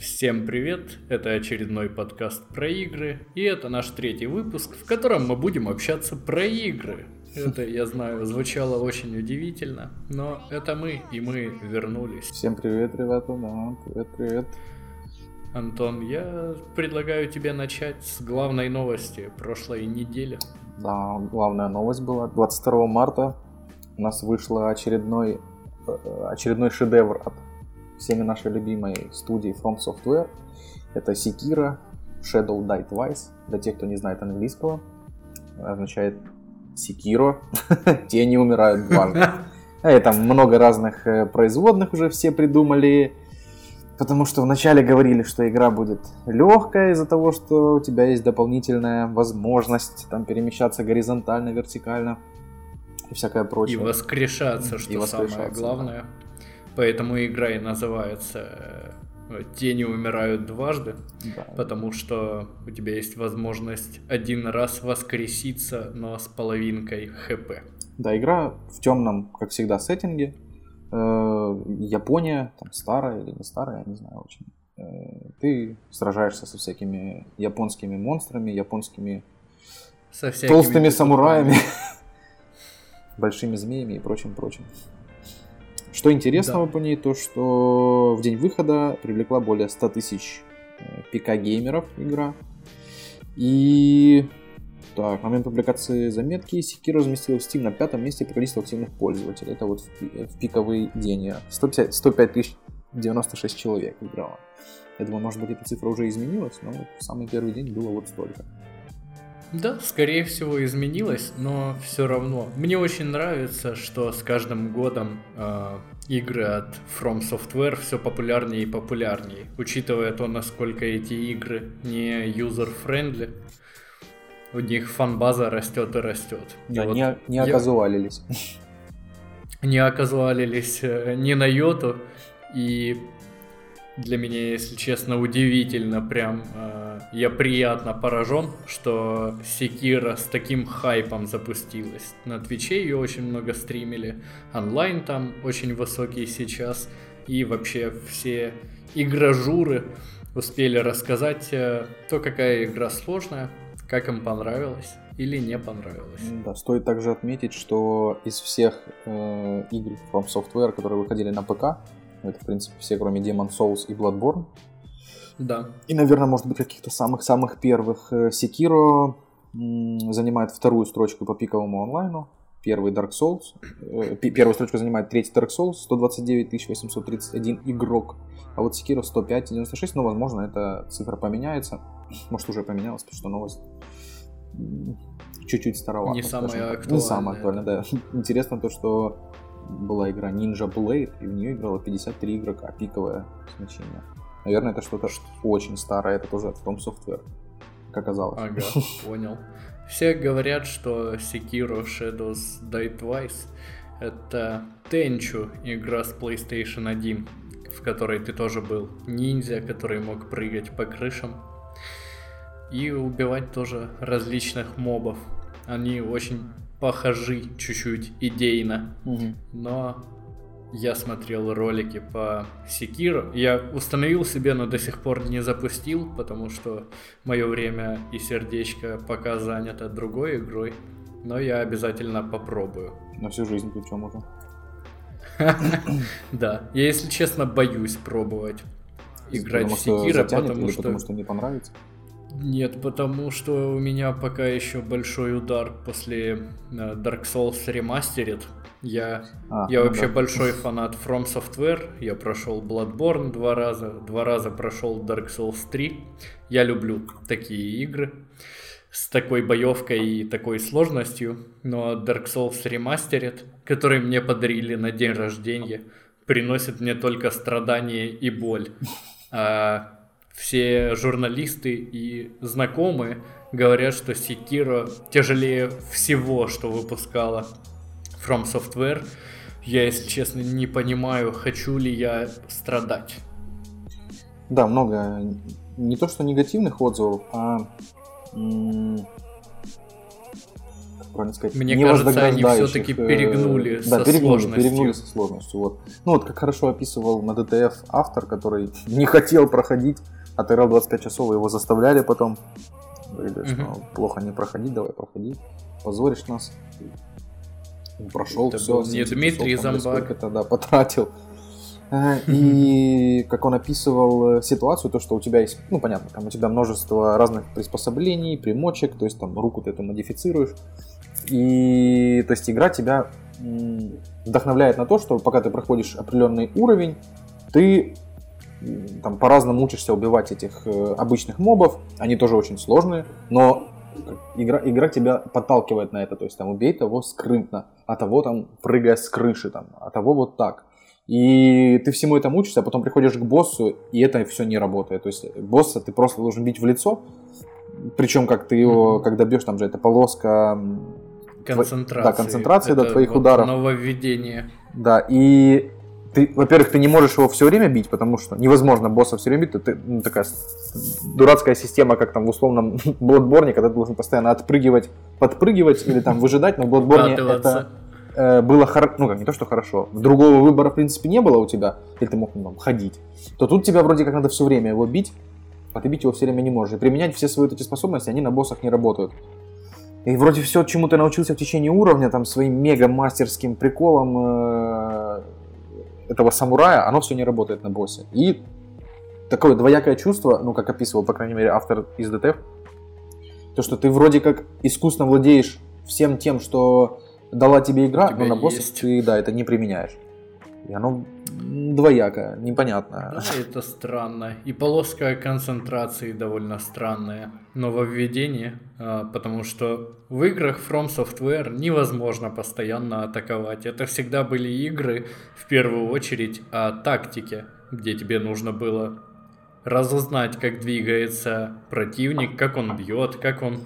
Всем привет! Это очередной подкаст про игры, и это наш третий выпуск, в котором мы будем общаться про игры. Это, я знаю, звучало очень удивительно, но это мы, и мы вернулись. Всем привет, ребята, да, привет, привет. Антон, я предлагаю тебе начать с главной новости прошлой недели. Да, главная новость была 22 марта. У нас вышла очередной, э, очередной шедевр от всеми нашей любимой студии From Software. Это Sekiro Shadow Die Twice. Для тех, кто не знает английского, означает Секиро. Тени умирают дважды. И там много разных э, производных уже все придумали. Потому что вначале говорили, что игра будет легкая из-за того, что у тебя есть дополнительная возможность там перемещаться горизонтально, вертикально и всякое прочее. И воскрешаться, что и воскрешаться, самое главное. Да. Поэтому игра и называется э, Тени умирают дважды, да. потому что у тебя есть возможность один раз воскреситься, но с половинкой хп. Да, игра в темном, как всегда, сеттинге. Э, Япония, там старая или не старая, я не знаю очень. Э, ты сражаешься со всякими японскими монстрами, японскими со толстыми самураями, большими змеями и прочим-прочим. Что интересного да. по ней, то что в день выхода привлекла более 100 тысяч э, ПК-геймеров игра. И так, на момент публикации заметки Sekiro разместила в Steam на пятом месте по количеству активных пользователей. Это вот в, в пиковый день. 150, 105 тысяч 96 человек играло. Я думаю, может быть, эта цифра уже изменилась, но в самый первый день было вот столько. Да, скорее всего изменилось, но все равно. Мне очень нравится, что с каждым годом э, игры от From Software все популярнее и популярнее, учитывая то, насколько эти игры не user-friendly. У них фан-база растет и растет. Да, и вот не, не оказуалились. Не оказуалились э, ни на йоту, и для меня, если честно, удивительно прям. Э, я приятно поражен, что Секира с таким хайпом запустилась. На Твиче ее очень много стримили, онлайн там очень высокий сейчас, и вообще все игражуры успели рассказать э, то, какая игра сложная, как им понравилось или не понравилось. Да, стоит также отметить, что из всех э, игр From Software, которые выходили на ПК, это, в принципе, все, кроме Demon Souls и Bloodborne. Да. И, наверное, может быть, каких-то самых-самых первых. э, Sekiro занимает вторую строчку по пиковому онлайну. Первый Dark Souls. Э, первую строчку занимает третий Dark Souls, 129 831 игрок. А вот Sekiro 105 96, но, возможно, эта цифра поменяется. Может, уже поменялась, потому что новость чуть-чуть старовата. Не самая актуальная. Не самая актуальная, да. Интересно то, что была игра Ninja Blade, и в нее играло 53 игрока, пиковое значение. Наверное, это что-то очень старое, это тоже от From Software, как оказалось. Ага, понял. Все говорят, что Sekiro Shadows Die Twice это Tenchu, игра с PlayStation 1, в которой ты тоже был ниндзя, который мог прыгать по крышам и убивать тоже различных мобов. Они очень похожи чуть-чуть идейно, угу. но я смотрел ролики по Секиру. Я установил себе, но до сих пор не запустил, потому что мое время и сердечко пока занято другой игрой. Но я обязательно попробую. На всю жизнь причем уже. Да, я, если честно, боюсь пробовать играть в Секира, потому что... потому что не понравится? Нет, потому что у меня пока еще большой удар после э, Dark Souls Remastered. Я, а, я ну вообще да. большой фанат From Software. Я прошел Bloodborne два раза, два раза прошел Dark Souls 3. Я люблю такие игры с такой боевкой и такой сложностью. Но Dark Souls Remastered, который мне подарили на день рождения, приносит мне только страдания и боль. А все журналисты и знакомые говорят, что Sekiro тяжелее всего, что выпускала From Software. Я, если честно, не понимаю, хочу ли я страдать. Да, много не то что негативных отзывов, а правильно сказать, Мне кажется, они все-таки перегнули э, да, со перегнули, сложностью. перегнули со сложностью. Вот. Ну вот как хорошо описывал на ДТФ автор, который не хотел проходить, отыграл 25 часов, его заставляли потом. Говорили, что угу. плохо не проходить, давай проходи, позоришь нас. Он прошел это все. не Дмитрий часов, Зомбак. Это, да, потратил. И как он описывал э, ситуацию, то, что у тебя есть, ну, понятно, там у тебя множество разных приспособлений, примочек, то есть там руку ты это модифицируешь. И, то есть, игра тебя вдохновляет на то, что пока ты проходишь определенный уровень, ты там по-разному учишься убивать этих э, обычных мобов, они тоже очень сложные, но игра, игра тебя подталкивает на это, то есть там убей того скрытно, а того там прыгая с крыши, там, а того вот так. И ты всему этому учишься, а потом приходишь к боссу, и это все не работает. То есть босса ты просто должен бить в лицо, причем как ты его, mm-hmm. когда бьешь, там же это полоска концентрации. Да, концентрации это до твоих вот ударов. Нововведение. Да, и ты, во-первых, ты не можешь его все время бить, потому что невозможно босса все время бить. Ты, ну, такая дурацкая система, как там в условном Bloodborne, когда ты должен постоянно отпрыгивать, подпрыгивать или там выжидать, но в Bloodborne это э, было хорошо, ну как не то, что хорошо, другого выбора в принципе не было у тебя, или ты мог ну, ходить, то тут тебя вроде как надо все время его бить, а ты бить его все время не можешь. И применять все свои эти способности, они на боссах не работают. И вроде все, чему ты научился в течение уровня, там, своим мега-мастерским приколом э, этого самурая, оно все не работает на боссе. И такое двоякое чувство, ну, как описывал, по крайней мере, автор из ДТФ, то, что ты вроде как искусно владеешь всем тем, что дала тебе игра, но на боссах есть. ты, да, это не применяешь. И оно двоякое, непонятное. Да, это странно. И полоска концентрации довольно странная. Нововведение, а, потому что в играх From Software невозможно постоянно атаковать. Это всегда были игры, в первую очередь, о тактике, где тебе нужно было разузнать, как двигается противник, как он бьет, как он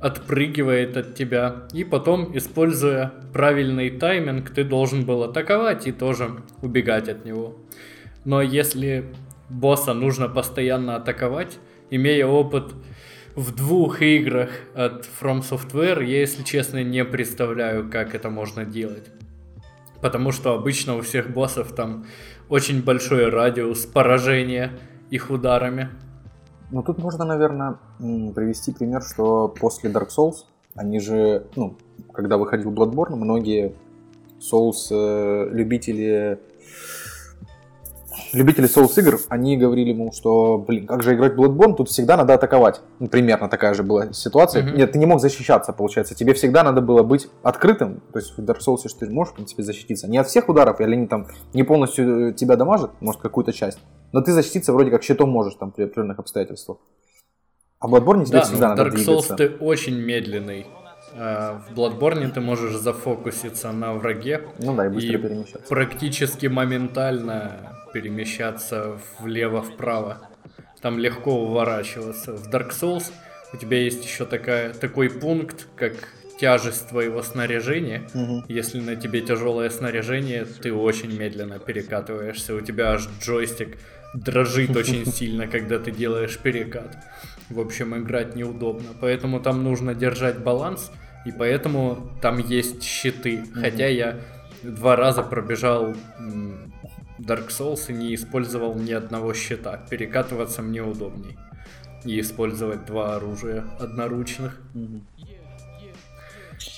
отпрыгивает от тебя. И потом, используя правильный тайминг, ты должен был атаковать и тоже убегать от него. Но если босса нужно постоянно атаковать, имея опыт в двух играх от From Software, я, если честно, не представляю, как это можно делать. Потому что обычно у всех боссов там очень большой радиус поражения их ударами. Ну, тут можно, наверное, привести пример, что после Dark Souls, они же, ну, когда выходил Bloodborne, многие Souls-любители э, любители Souls игр, они говорили ему, что, блин, как же играть Bloodborne, тут всегда надо атаковать. Ну, примерно такая же была ситуация. Mm-hmm. Нет, ты не мог защищаться, получается. Тебе всегда надо было быть открытым. То есть в Dark Souls ты можешь, в принципе, защититься. Не от всех ударов, или они там не полностью тебя дамажат, может, какую-то часть. Но ты защититься вроде как щитом можешь там при определенных обстоятельствах. А в Bloodborne тебе да, всегда надо Dark Souls ты очень медленный. А, в Bloodborne ты можешь зафокуситься на враге. Ну да, и быстро и перемещаться. Практически моментально перемещаться влево-вправо. Там легко уворачиваться. В Dark Souls у тебя есть еще такая, такой пункт, как тяжесть твоего снаряжения. Угу. Если на тебе тяжелое снаряжение, ты очень медленно перекатываешься. У тебя аж джойстик дрожит очень сильно, когда ты делаешь перекат. В общем, играть неудобно. Поэтому там нужно держать баланс. И поэтому там есть щиты. Хотя я два раза пробежал Dark Souls и не использовал ни одного щита. Перекатываться мне удобней. И использовать два оружия одноручных.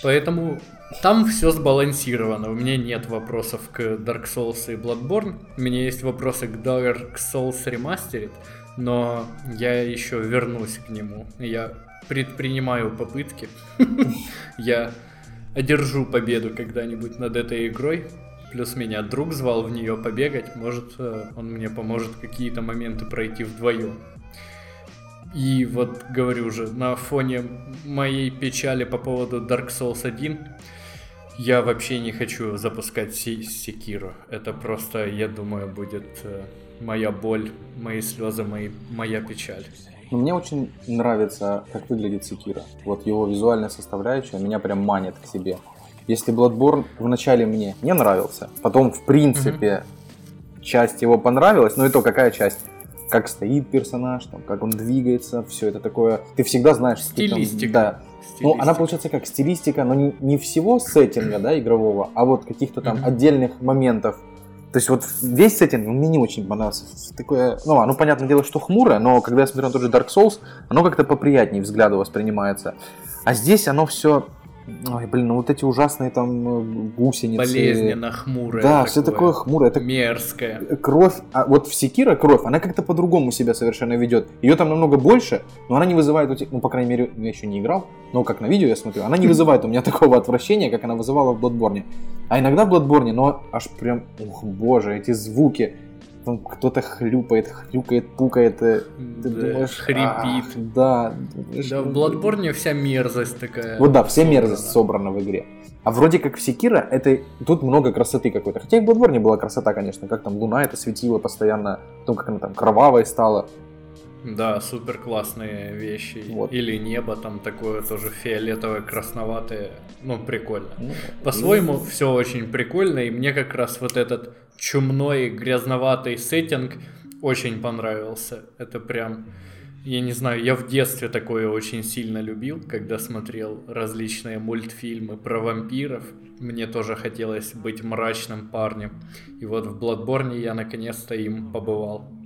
Поэтому там все сбалансировано. У меня нет вопросов к Dark Souls и Bloodborne. У меня есть вопросы к Dark Souls Remastered, но я еще вернусь к нему. Я предпринимаю попытки. Я одержу победу когда-нибудь над этой игрой. Плюс меня друг звал в нее побегать. Может, э, он мне поможет какие-то моменты пройти вдвоем. И вот говорю уже, на фоне моей печали по поводу Dark Souls 1, я вообще не хочу запускать Секиру. Это просто, я думаю, будет э, моя боль, мои слезы, мои, моя печаль. Но мне очень нравится, как выглядит Секира. Вот его визуальная составляющая меня прям манит к себе. Если Bloodborne вначале мне не нравился, потом, в принципе, mm-hmm. часть его понравилась, ну и то, какая часть? Как стоит персонаж, там, как он двигается, все это такое. Ты всегда знаешь, Стилистика. Ты, там, да, Ну, она получается как стилистика, но не, не всего сеттинга, да, игрового, а вот каких-то там mm-hmm. отдельных моментов. То есть вот весь сеттинг мне не очень понравился. Такое, ну, оно, понятное дело, что хмурое, но когда я смотрю на тот же Dark Souls, оно как-то поприятнее взгляду воспринимается. А здесь оно все Ой, блин, ну вот эти ужасные там э, гусеницы. Болезненно хмурое. Да, такое, все такое хмурое. Это мерзкое. Кровь, а вот в Секира кровь, она как-то по-другому себя совершенно ведет. Ее там намного больше, но она не вызывает, ну, по крайней мере, я еще не играл, но как на видео я смотрю, она не вызывает у меня такого отвращения, как она вызывала в Bloodborne. А иногда в Bloodborne, но аж прям, ух, боже, эти звуки, там кто-то хлюпает, хрюкает, пукает. Ты да, думаешь, хрипит. Ах, да. Да, в Bloodborne вся мерзость такая. Вот да, вся собрана. мерзость собрана в игре. А вроде как в Секира это тут много красоты какой-то. Хотя и в Bloodborne была красота, конечно, как там луна это светила постоянно, потом как она там кровавой стала. Да, супер классные вещи. Вот. Или небо там такое тоже фиолетовое, красноватое. Ну, прикольно. Ну, По-своему, и... все очень прикольно. И мне как раз вот этот чумной, грязноватый сеттинг очень понравился. Это прям, я не знаю, я в детстве такое очень сильно любил, когда смотрел различные мультфильмы про вампиров. Мне тоже хотелось быть мрачным парнем. И вот в Bloodborne я наконец-то им побывал.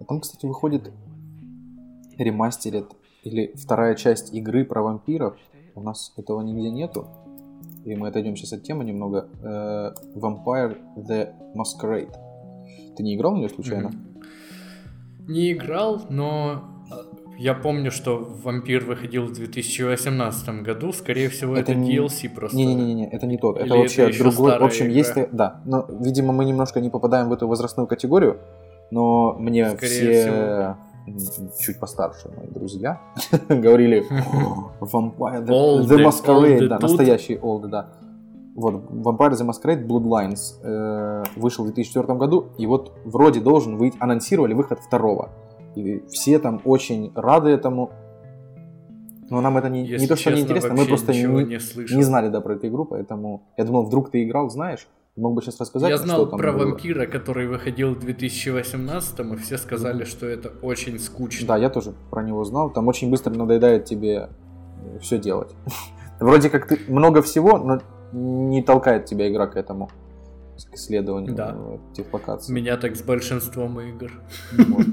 Потом, кстати, выходит ремастерит или вторая часть игры про вампиров. У нас этого нигде нету и мы отойдем сейчас от темы немного, э, Vampire the Masquerade. Ты не играл в нее случайно? Mm-hmm. Не играл, но э, я помню, что вампир выходил в 2018 году. Скорее всего, это, это DLC просто. Не-не-не, это не тот. Или это вообще это другой. В общем, игра. есть. Да. Но, видимо, мы немножко не попадаем в эту возрастную категорию. Но мне Скорее все. Всего чуть постарше мои друзья говорили Vampire the, the Masquerade, да, настоящий old, да. Вот, Vampire the Masquerade Bloodlines э, вышел в 2004 году, и вот вроде должен выйти, анонсировали выход второго. И все там очень рады этому. Но нам это не, не то, что не интересно, мы просто не, не, не знали да, про эту игру, поэтому я думал, вдруг ты играл, знаешь. Мог бы сейчас рассказать, Я знал что там про было? вампира, который выходил в 2018 и все сказали, что это очень скучно. Да, я тоже про него знал. Там очень быстро надоедает тебе э, все делать. Вроде как ты много всего, но не толкает тебя игра к этому к исследованию да. этих локаций. Меня так с большинством игр. Вот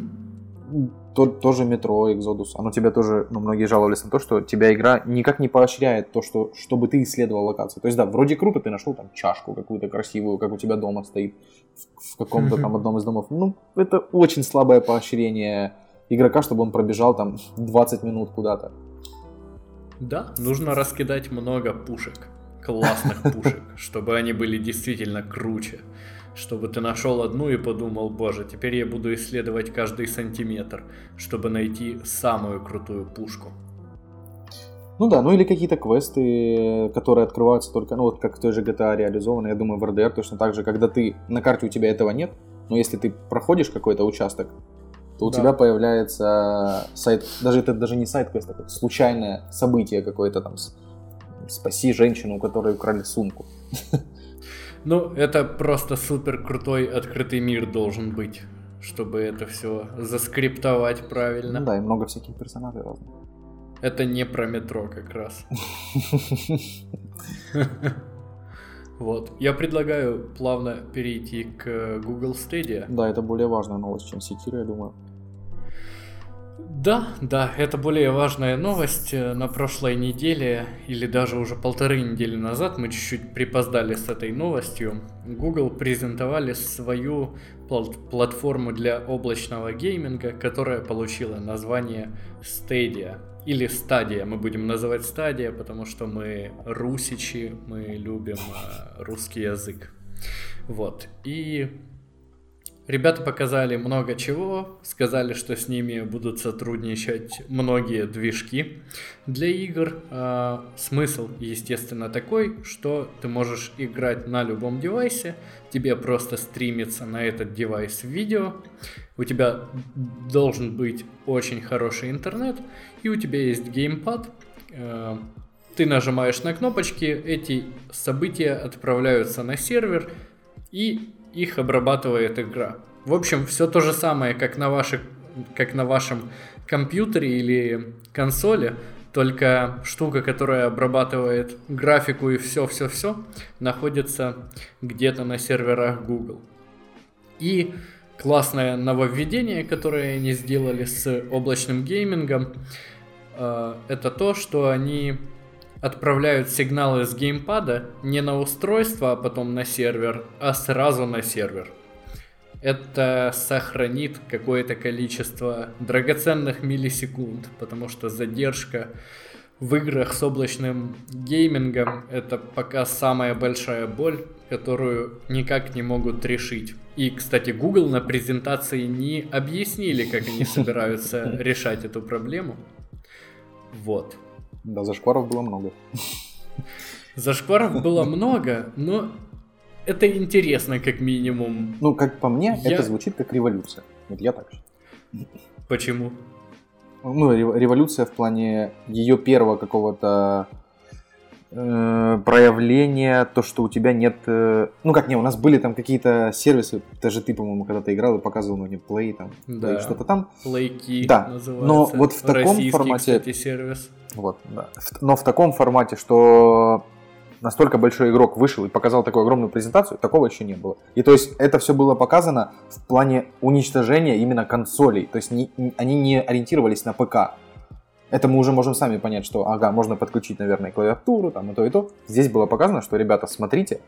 то, тоже метро, Exodus, оно тебя тоже, ну, многие жаловались на то, что тебя игра никак не поощряет то, что, чтобы ты исследовал локацию. То есть, да, вроде круто, ты нашел там чашку какую-то красивую, как у тебя дома стоит в, в каком-то там одном из домов. Ну, это очень слабое поощрение игрока, чтобы он пробежал там 20 минут куда-то. Да, нужно раскидать много пушек, классных пушек, чтобы они были действительно круче чтобы ты нашел одну и подумал, боже, теперь я буду исследовать каждый сантиметр, чтобы найти самую крутую пушку. Ну да, ну или какие-то квесты, которые открываются только, ну вот как в той же GTA реализованы, я думаю, в RDR точно так же, когда ты, на карте у тебя этого нет, но если ты проходишь какой-то участок, то у да. тебя появляется сайт, даже это даже не сайт квест, это случайное событие какое-то там, спаси женщину, у которой украли сумку. Ну, это просто супер крутой открытый мир должен быть, чтобы это все заскриптовать правильно. Ну да, и много всяких персонажей разных. Это не про метро как раз. Вот. Я предлагаю плавно перейти к Google Stadia. Да, это более важная новость, чем Sekiro, я думаю. Да, да, это более важная новость. Э, на прошлой неделе, или даже уже полторы недели назад, мы чуть-чуть припоздали с этой новостью. Google презентовали свою платформу для облачного гейминга, которая получила название Stadia. Или Stadia, мы будем называть Stadia, потому что мы русичи, мы любим э, русский язык. Вот. И Ребята показали много чего, сказали, что с ними будут сотрудничать многие движки для игр. А, смысл, естественно, такой, что ты можешь играть на любом девайсе, тебе просто стримится на этот девайс видео, у тебя должен быть очень хороший интернет, и у тебя есть геймпад, а, ты нажимаешь на кнопочки, эти события отправляются на сервер, и их обрабатывает игра. В общем, все то же самое, как на, ваших, как на вашем компьютере или консоли, только штука, которая обрабатывает графику и все-все-все, находится где-то на серверах Google. И классное нововведение, которое они сделали с облачным геймингом, э, это то, что они отправляют сигналы с геймпада не на устройство, а потом на сервер, а сразу на сервер. Это сохранит какое-то количество драгоценных миллисекунд, потому что задержка в играх с облачным геймингом это пока самая большая боль, которую никак не могут решить. И, кстати, Google на презентации не объяснили, как они собираются решать эту проблему. Вот. Да, зашкваров было много. Зашкваров было много, но это интересно, как минимум. Ну, как по мне, я... это звучит как революция. Вот я так считаю. Почему? Ну, революция в плане ее первого какого-то э, проявления, то, что у тебя нет... Э, ну, как не, у нас были там какие-то сервисы, даже ты, по-моему, когда ты играл и показывал мне Play, там, да. что-то там. Playki да. Но вот в таком Российский, формате... кстати, сервис. Вот, да. Но в таком формате, что настолько большой игрок вышел и показал такую огромную презентацию, такого еще не было. И то есть это все было показано в плане уничтожения именно консолей. То есть не, они не ориентировались на ПК. Это мы уже можем сами понять, что, ага, можно подключить, наверное, клавиатуру, там и то, и то. Здесь было показано, что, ребята, смотрите,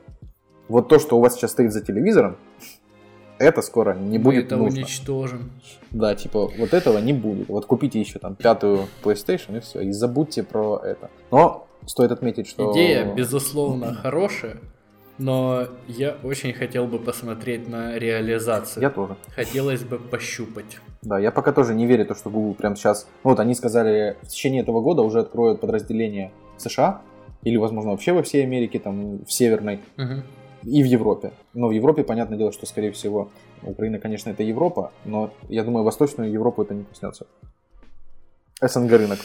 вот то, что у вас сейчас стоит за телевизором, это скоро не Мы будет это нужно. уничтожим. Да, типа, вот этого не будет. Вот купите еще там пятую PlayStation и все, и забудьте про это. Но стоит отметить, что... Идея, безусловно, хорошая, но я очень хотел бы посмотреть на реализацию. Я тоже. Хотелось бы пощупать. Да, я пока тоже не верю, то, что Google прямо сейчас... Вот они сказали, в течение этого года уже откроют подразделение в США, или, возможно, вообще во всей Америке, там, в Северной, угу. и в Европе. Но в Европе, понятное дело, что, скорее всего, Украина, конечно, это Европа, но я думаю, Восточную Европу это не коснется. СНГ рынок.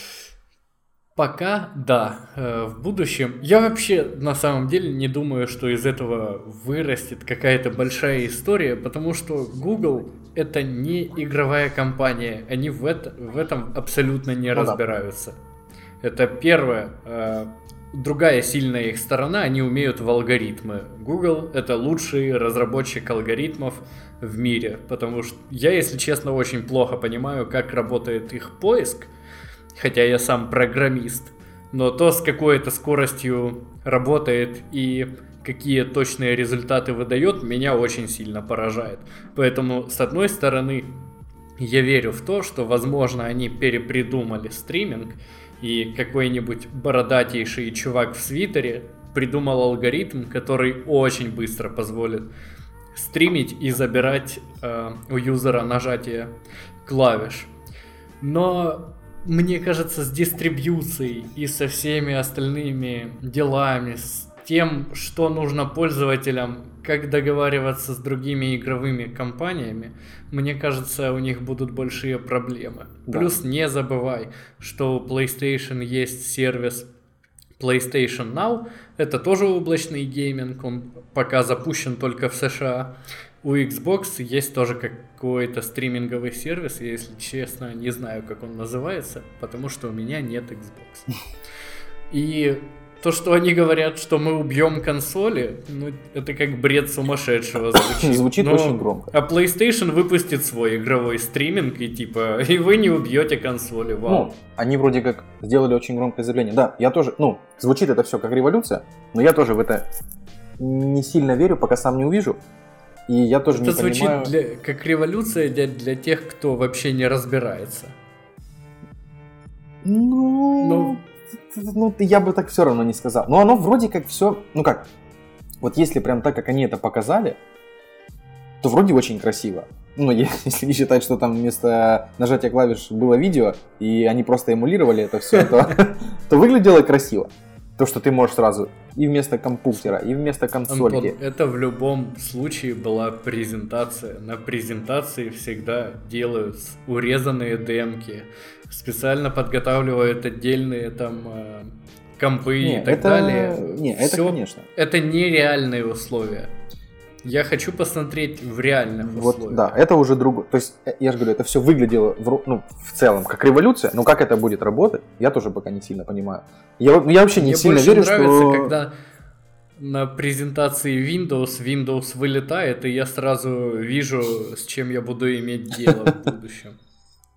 Пока да. Э, в будущем я вообще на самом деле не думаю, что из этого вырастет какая-то большая история, потому что Google это не игровая компания, они в, это, в этом абсолютно не ну, разбираются. Да. Это первое. Э, другая сильная их сторона, они умеют в алгоритмы. Google это лучший разработчик алгоритмов в мире, потому что я, если честно, очень плохо понимаю, как работает их поиск хотя я сам программист, но то, с какой это скоростью работает и какие точные результаты выдает, меня очень сильно поражает. Поэтому, с одной стороны, я верю в то, что, возможно, они перепридумали стриминг, и какой-нибудь бородатейший чувак в свитере придумал алгоритм, который очень быстро позволит стримить и забирать э, у юзера нажатие клавиш. Но мне кажется, с дистрибьюцией и со всеми остальными делами, с тем, что нужно пользователям, как договариваться с другими игровыми компаниями, мне кажется, у них будут большие проблемы. Да. Плюс не забывай, что у PlayStation есть сервис PlayStation Now. Это тоже облачный гейминг, он пока запущен только в США. У Xbox есть тоже какой-то стриминговый сервис, я, если честно, не знаю, как он называется, потому что у меня нет Xbox. И то, что они говорят, что мы убьем консоли, ну, это как бред сумасшедшего звучит. Звучит Но, очень громко. А PlayStation выпустит свой игровой стриминг, и типа, и вы не убьете консоли, вау. Ну, они вроде как сделали очень громкое заявление. Да, я тоже, ну, звучит это все как революция, но я тоже в это не сильно верю, пока сам не увижу. И я тоже Это не звучит понимаю... для, как революция для, для тех, кто вообще не разбирается. Ну, ну, ну, я бы так все равно не сказал. Но оно вроде как все, ну как, вот если прям так, как они это показали, то вроде очень красиво. Ну, если не считать, что там вместо нажатия клавиш было видео, и они просто эмулировали это все, то, то выглядело красиво. То, что ты можешь сразу и вместо компьютера, и вместо консольки. Антон, это в любом случае была презентация. На презентации всегда делают урезанные демки, специально подготавливают отдельные там э, компы не, и так это... далее. Не, это конечно. Это нереальные условия. Я хочу посмотреть в реальных вот, условиях. Да, это уже другое. То есть, э, я же говорю, это все выглядело в, ну, в целом как революция, но как это будет работать, я тоже пока не сильно понимаю. Я, я вообще не Мне сильно верю, нравится, что... когда на презентации Windows Windows вылетает, и я сразу вижу, с чем я буду иметь дело в будущем.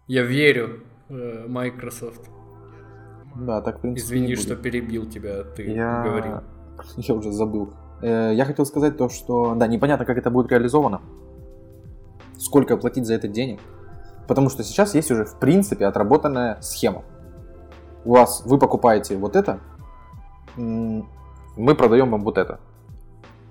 Я верю э, Microsoft. Да, так в принципе. Извини, что перебил тебя, ты я... говорил. Я уже забыл. Э, я хотел сказать то, что да, непонятно, как это будет реализовано. Сколько платить за это денег. Потому что сейчас есть уже, в принципе, отработанная схема. У вас, вы покупаете вот это, мы продаем вам вот это.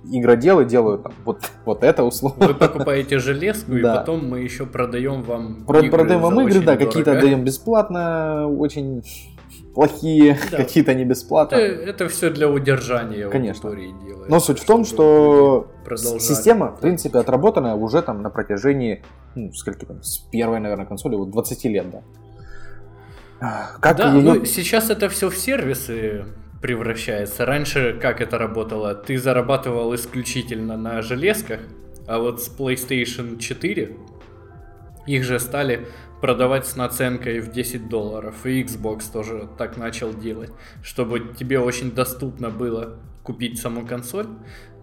Игроделы делают там вот, вот это условно. Вы покупаете железку, и потом мы еще продаем вам Про, игры Продаем вам игры, да, какие-то даем бесплатно, очень плохие, да. какие-то не бесплатно. Это, это все для удержания Конечно. делается. Но суть в том, что система, в принципе, отработанная уже там на протяжении, ну, скольки там, с первой, наверное, консоли, вот 20 лет, да. Как да, ее... ну, сейчас это все в сервисы превращается. Раньше как это работало? Ты зарабатывал исключительно на железках, а вот с PlayStation 4 их же стали продавать с наценкой в 10 долларов. И Xbox тоже так начал делать, чтобы тебе очень доступно было купить саму консоль,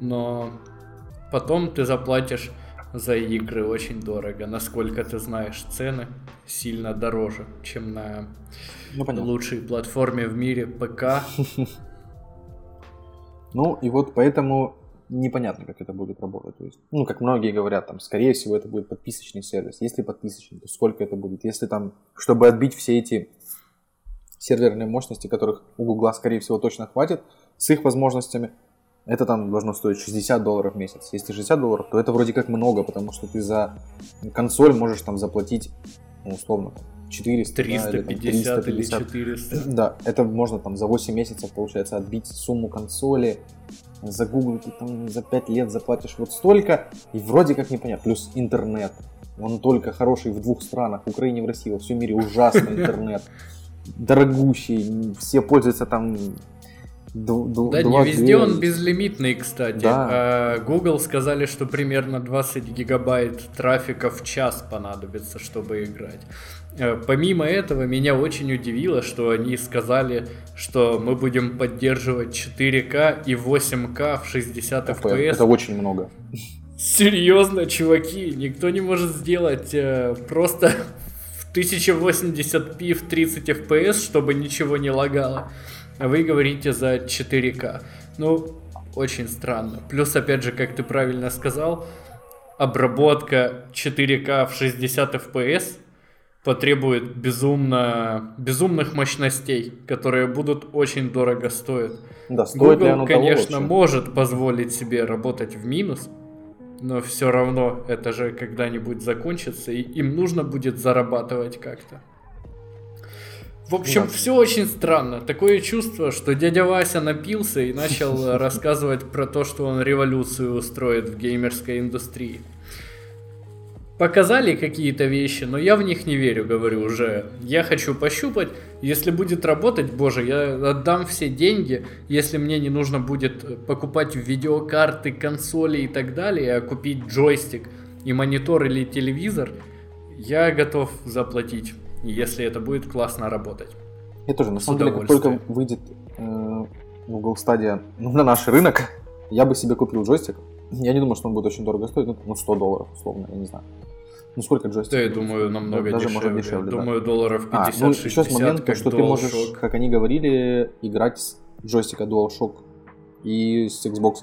но потом ты заплатишь за игры очень дорого. Насколько ты знаешь, цены сильно дороже, чем на ну, лучшей платформе в мире ПК. Ну и вот поэтому непонятно, как это будет работать. То есть, ну, как многие говорят, там, скорее всего, это будет подписочный сервис. Если подписочный, то сколько это будет? Если там, чтобы отбить все эти серверные мощности, которых у Гугла, скорее всего, точно хватит, с их возможностями, это там должно стоить 60 долларов в месяц. Если 60 долларов, то это вроде как много, потому что ты за консоль можешь там заплатить, ну, условно, 400, 350 да, или, там, 350. или 400. Да, это можно там за 8 месяцев, получается, отбить сумму консоли. За Google ты там за 5 лет заплатишь вот столько, и вроде как непонятно. Плюс интернет. Он только хороший в двух странах, в Украине и в России, во всем мире ужасный интернет. Дорогущий, все пользуются там Д- да, не везде он безлимитный, кстати. Да. А Google сказали, что примерно 20 гигабайт трафика в час понадобится, чтобы играть. Э, помимо этого, меня очень удивило, что они сказали, что мы будем поддерживать 4К и 8К в 60 FPS. Это очень много. Серьезно, чуваки, никто не может сделать э, просто в 1080p в 30 FPS, чтобы ничего не лагало. А вы говорите за 4К. Ну, очень странно. Плюс, опять же, как ты правильно сказал, обработка 4К в 60 FPS потребует безумно, безумных мощностей, которые будут очень дорого стоить. Да, стоит Google, ли оно конечно, того может позволить себе работать в минус, но все равно это же когда-нибудь закончится, и им нужно будет зарабатывать как-то. В общем, да. все очень странно. Такое чувство, что дядя Вася напился и начал рассказывать про то, что он революцию устроит в геймерской индустрии показали какие-то вещи, но я в них не верю, говорю уже. Я хочу пощупать. Если будет работать, боже, я отдам все деньги. Если мне не нужно будет покупать видеокарты, консоли и так далее, а купить джойстик и монитор или телевизор, я готов заплатить, если это будет классно работать. Я тоже, на самом деле, как только выйдет э, Google Stadia на наш рынок, я бы себе купил джойстик. Я не думаю, что он будет очень дорого стоить, ну 100 долларов, условно, я не знаю. Ну сколько джойстиков? Да, я думаю, намного Даже дешевле. Может дешевле думаю, да. долларов 50-60. А, ну, еще с момента, что ты можешь, как они говорили, играть с джойстика DualShock и с Xbox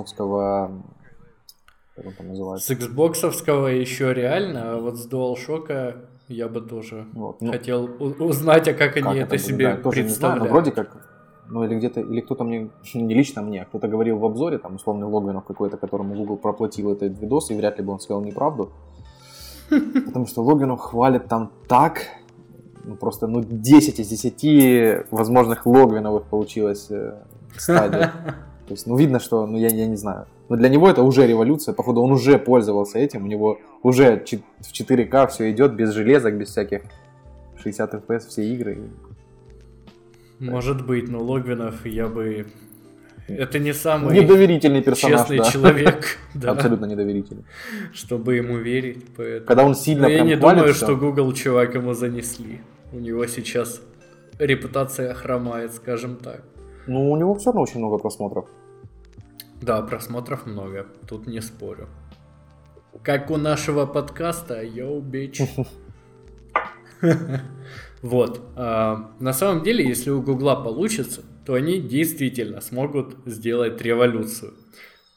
как он там называется? С Xbox еще реально, а вот с DualShock я бы тоже вот, ну, хотел узнать, а как, как они это, это себе да, представляют. Знаю, вроде как, ну или где-то, или кто-то мне, не лично мне, а кто-то говорил в обзоре, там условный Логвинов какой-то, которому Google проплатил этот видос, и вряд ли бы он сказал неправду, Потому что Логинов хвалит там так, ну, просто ну 10 из 10 возможных Логвиновых получилось э, стадия. То есть, ну, видно, что, ну, я, я не знаю. Но для него это уже революция. Походу, он уже пользовался этим. У него уже в 4К все идет, без железок, без всяких 60 FPS все игры. Может быть, но Логвинов я бы это не самый недоверительный персонаж, честный да. человек. да, Абсолютно недоверительный. Чтобы ему верить. Поэтому. Когда он сильно Но я прям не хвалит думаю, что Google чувак ему занесли. У него сейчас репутация хромает, скажем так. Ну, у него все равно очень много просмотров. Да, просмотров много, тут не спорю. Как у нашего подкаста, йоу, бич. Вот. а, На самом деле, если у Гугла получится, то они действительно смогут сделать революцию.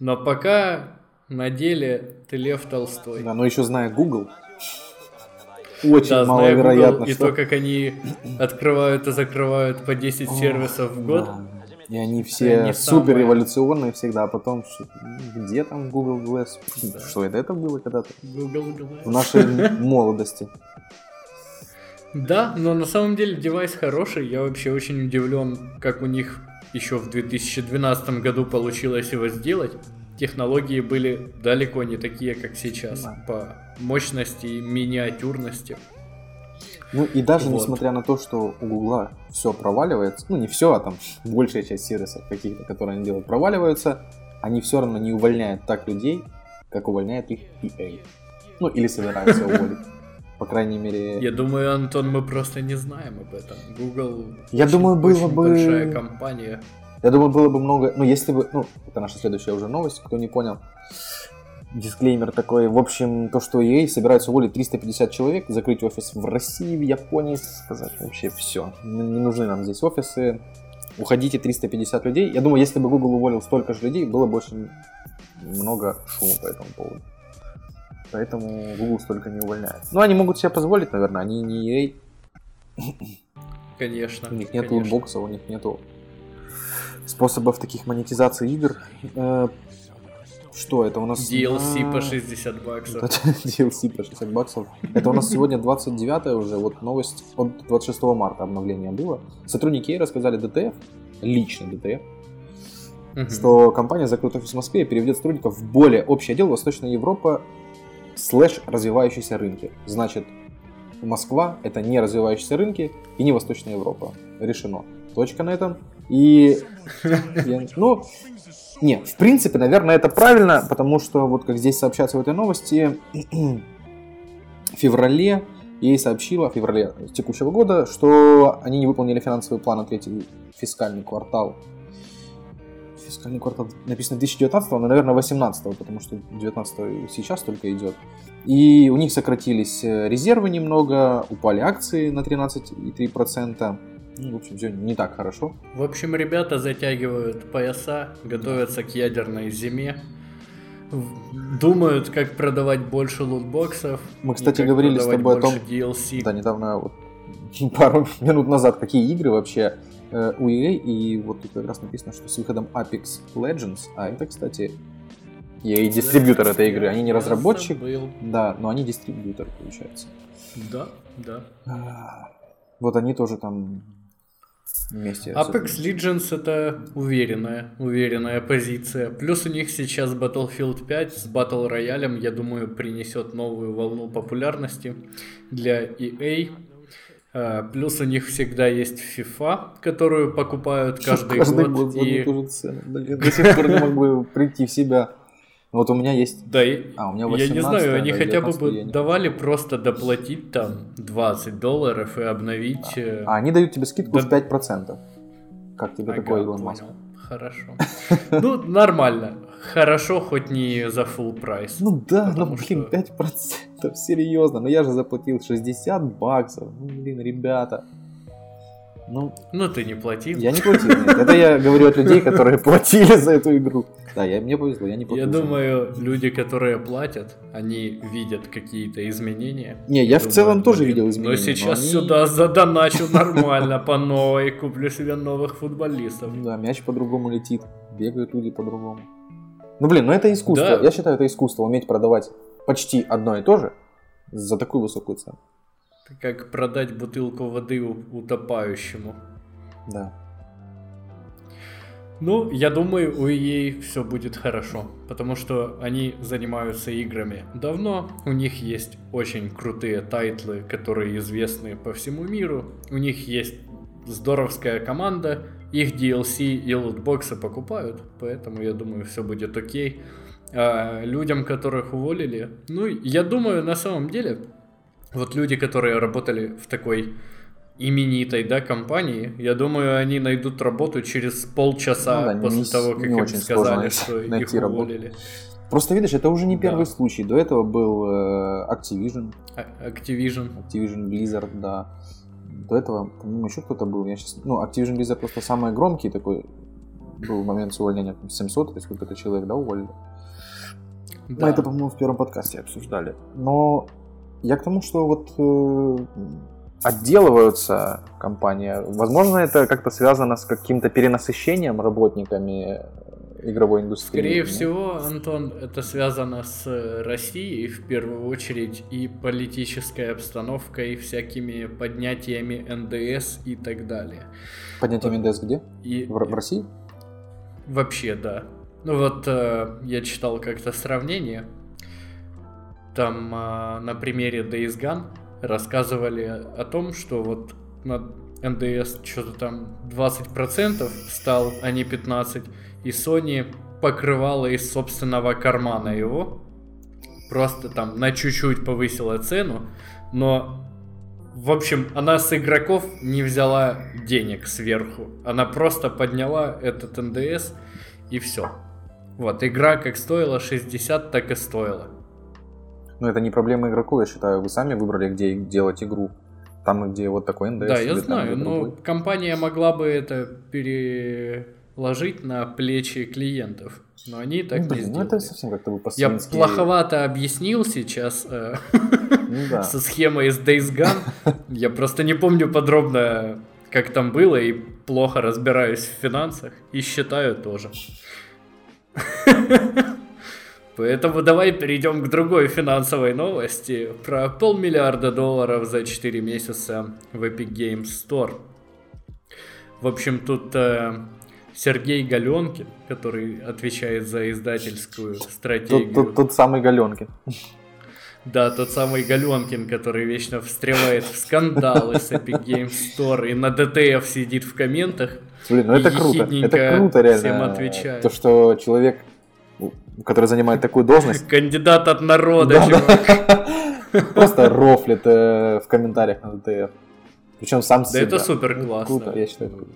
Но пока на деле ты Лев Толстой. Да, но еще зная Google, очень Да, зная маловероятно, Google, и что... то, как они открывают и закрывают по 10 сервисов в год. Да. И они все Они супер самые. революционные всегда, а потом ш- где там Google Glass? Да. Что это, это было когда-то? Google Glass. В нашей молодости. Да, но на самом деле девайс хороший. Я вообще очень удивлен, как у них еще в 2012 году получилось его сделать. Технологии были далеко не такие, как сейчас. Да. По мощности и миниатюрности. Ну и даже Вот. несмотря на то, что у Гугла все проваливается, ну не все, а там большая часть сервисов каких-то, которые они делают, проваливаются, они все равно не увольняют так людей, как увольняет их EA. Ну или собираются уволить. По крайней мере, Я думаю, Антон, мы просто не знаем об этом. Google Я очень- думаю, было бы- большая компания. Я думаю, было бы много... Ну, если бы... Ну, это наша следующая уже новость, кто не понял. Дисклеймер такой. В общем, то, что EA собирается уволить 350 человек, закрыть офис в России, в Японии, сказать вообще все. Не нужны нам здесь офисы. Уходите 350 людей. Я думаю, если бы Google уволил столько же людей, было бы очень много шума по этому поводу. Поэтому Google столько не увольняет. Ну, они могут себе позволить, наверное. Они не EA. Конечно. У них нет конечно. лутбокса, у них нету способов таких монетизации игр. Э, Что это у нас? DLC по А, 60 баксов. DLC по 60 баксов. Это у нас сегодня 29 уже, вот новость от 26 марта обновление было. Сотрудники EA рассказали DTF, лично DTF, Мгм. что компания закроет офис в Москве и переведет сотрудников в более общий отдел Восточная Европа слэш развивающиеся рынки. Значит, Москва это не развивающиеся рынки и не Восточная Европа. Решено. Точка на этом. И, я- ну, не, в принципе, наверное, это правильно, потому что, вот как здесь сообщается в этой новости, в феврале ей сообщила, в феврале текущего года, что они не выполнили финансовый план на третий фискальный квартал фискальный квартал написано 2019, но, наверное, 18, потому что 19 сейчас только идет. И у них сократились э, резервы немного, упали акции на 13,3%. Ну, в общем, все не так хорошо. В общем, ребята затягивают пояса, готовятся к ядерной зиме, думают, как продавать больше лутбоксов. Мы, кстати, говорили с тобой о том- DLC. Да, недавно, вот, пару минут назад, какие игры вообще э, у EA, и вот тут как раз написано, что с выходом Apex Legends, а это, кстати, EA дистрибьютор этой игры, они не разработчик, да, но они дистрибьютор, получается. Да, да. А, Вот они тоже там вместе. Apex Legends это уверенная, уверенная позиция. Плюс у них сейчас Battlefield 5 с Battle Royale, я думаю, принесет новую волну популярности для EA. Э, плюс у них всегда есть FIFA, которую покупают каждый, каждый год. год и... До сих пор не могу прийти в себя. Вот у меня есть... Да, а, у меня 18, я не знаю, они хотя бы бы давали просто доплатить там 20 долларов и обновить... А, э, а они дают тебе скидку да... в 5%. Как тебе ага, такое, Илон Маск? Хорошо. Ну, нормально. Хорошо, хоть не за full прайс. Ну да, но блин, 5% там серьезно, но я же заплатил 60 баксов. Ну, блин, ребята. Ну, ну ты не платил. Я не платил, нет. Это я говорю от людей, которые платили за эту игру. Да, я, мне повезло, я не платил. Я думаю, люди, которые платят, они видят какие-то изменения. Не, я, я в думаю, целом тоже видел изменения. Но сейчас но они... сюда задоначу нормально по новой, куплю себе новых футболистов. Да, мяч по-другому летит, бегают люди по-другому. Ну блин, ну это искусство. Да. Я считаю, это искусство уметь продавать почти одно и то же за такую высокую цену. Это как продать бутылку воды утопающему. Да. Ну, я думаю, у EA все будет хорошо, потому что они занимаются играми давно, у них есть очень крутые тайтлы, которые известны по всему миру, у них есть здоровская команда, их DLC и лутбоксы покупают, поэтому я думаю, все будет окей. А людям, которых уволили, ну, я думаю, на самом деле, вот люди, которые работали в такой именитой, да, компании, я думаю, они найдут работу через полчаса ну, да, после не, того, как им сказали, что их уволили. Работу. Просто видишь, это уже не первый да. случай. До этого был э, Activision. А, Activision. Activision Blizzard, да. До этого, по-моему, еще кто-то был. Я сейчас... Ну, Activision Blizzard просто самый громкий такой был момент с увольнением. 700 или сколько-то человек, да, уволили? Да. Мы это, по-моему, в первом подкасте обсуждали. Но я к тому, что вот э, отделываются компании. Возможно, это как-то связано с каким-то перенасыщением работниками игровой индустрии. Скорее да? всего, Антон, это связано с Россией в первую очередь и политической обстановкой, и всякими поднятиями НДС и так далее. Поднятиями НДС где? И... В, в России? Вообще, да. Ну вот э, я читал как-то сравнение. Там э, на примере Days Gone рассказывали о том, что вот на НДС что-то там 20% стал, а не 15%, и Sony покрывала из собственного кармана его, просто там на чуть-чуть повысила цену, но в общем, она с игроков не взяла денег сверху. Она просто подняла этот НДС и все. Вот, игра как стоила 60, так и стоила. Но это не проблема игроков, я считаю. Вы сами выбрали, где делать игру. Там, где вот такой НДС. Да, я знаю, но другой. компания могла бы это переложить на плечи клиентов. Но они так ну, блин, не сделали. Ну это совсем как-то бы Я плоховато объяснил сейчас э, ну, со схемой из Days Gone. Я просто не помню подробно, как там было, и плохо разбираюсь в финансах. И считаю тоже. Поэтому давай перейдем к другой финансовой новости про полмиллиарда долларов за 4 месяца в Epic Games Store. В общем, тут э, Сергей Галенкин, который отвечает за издательскую стратегию. Тут, тут, тот самый Галенкин. Да, тот самый Галенкин, который вечно встревает в скандалы с Epic Games Store и на DTF сидит в комментах. Блин, ну это круто. Это круто, реально. Всем отвечает. То, что человек который занимает такую должность. Кандидат от народа, Просто рофлит э, в комментариях на DTF. Причем сам Да это супер классно. Круто, я считаю.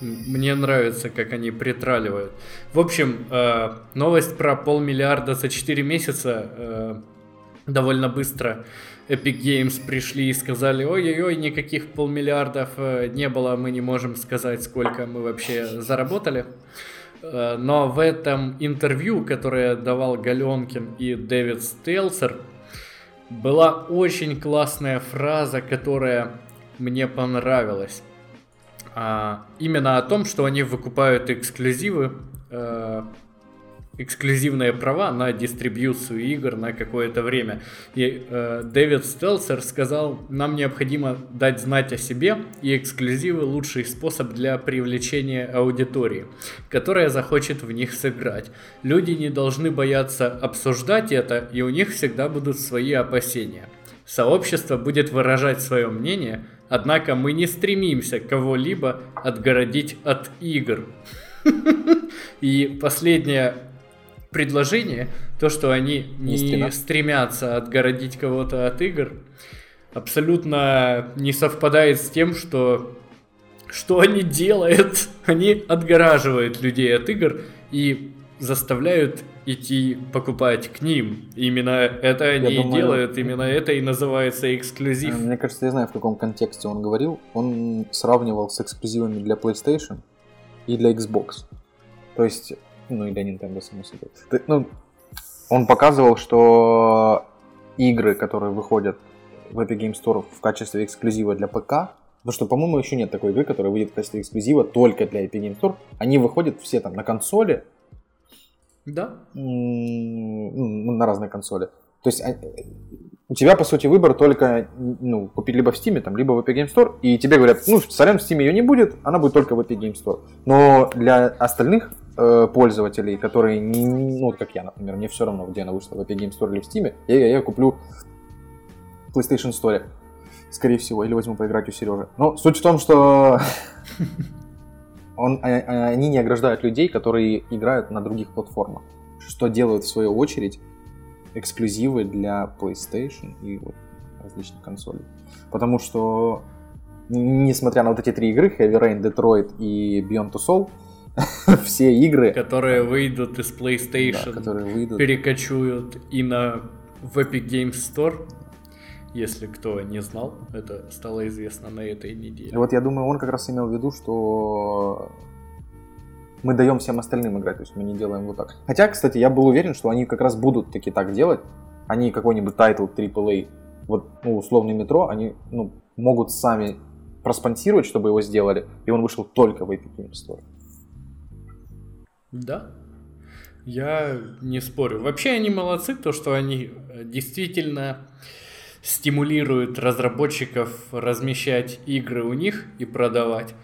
Мне нравится, как они притраливают. В общем, э, новость про полмиллиарда за 4 месяца э, довольно быстро Epic Games пришли и сказали, ой-ой-ой, никаких полмиллиардов не было, мы не можем сказать, сколько мы вообще заработали. Э, но в этом интервью, которое давал Галенкин и Дэвид Стелсер, была очень классная фраза, которая мне понравилась. А, именно о том, что они выкупают эксклюзивы э, эксклюзивные права на дистрибьюцию игр на какое-то время. И э, Дэвид Стелсер сказал, нам необходимо дать знать о себе, и эксклюзивы лучший способ для привлечения аудитории, которая захочет в них сыграть. Люди не должны бояться обсуждать это, и у них всегда будут свои опасения. Сообщество будет выражать свое мнение, однако мы не стремимся кого-либо отгородить от игр. И последняя предложение, то, что они не, стремятся отгородить кого-то от игр, абсолютно не совпадает с тем, что что они делают? Они отгораживают людей от игр и заставляют идти покупать к ним. Именно это они я и думаю, делают, именно это и называется эксклюзив. Мне кажется, я знаю, в каком контексте он говорил. Он сравнивал с эксклюзивами для PlayStation и для Xbox. То есть ну и для Nintendo, само собой. Ну, он показывал, что игры, которые выходят в Epic Games Store в качестве эксклюзива для ПК, потому что, по-моему, еще нет такой игры, которая выйдет в качестве эксклюзива только для Epic Games Store, они выходят все там на консоли. Да. Ну, на разные консоли. То есть а, у тебя, по сути, выбор только ну, купить либо в Steam, там, либо в Epic Games Store, и тебе говорят, ну, сорян, в Steam ее не будет, она будет только в Epic Games Store. Но для остальных э, пользователей, которые, ну, как я, например, мне все равно, где она вышла, в Epic Games Store или в Steam, я, я, я куплю PlayStation Store, скорее всего, или возьму поиграть у Сережи. Но суть в том, что он, а, а, они не ограждают людей, которые играют на других платформах, что делают в свою очередь эксклюзивы для PlayStation и вот различных консолей. Потому что, несмотря на вот эти три игры, Heavy Rain, Detroit и Beyond Two Soul, все игры... Которые выйдут из PlayStation, да, которые выйдут... перекочуют и на в Epic Games Store. Если кто не знал, это стало известно на этой неделе. И вот я думаю, он как раз имел в виду, что мы даем всем остальным играть, то есть мы не делаем вот так. Хотя, кстати, я был уверен, что они как раз будут таки так делать. Они какой-нибудь title AAA, вот ну, условный метро, они ну, могут сами проспонсировать, чтобы его сделали, и он вышел только в Epic Games Store. Да, я не спорю. Вообще они молодцы, то, что они действительно стимулируют разработчиков размещать игры у них и продавать.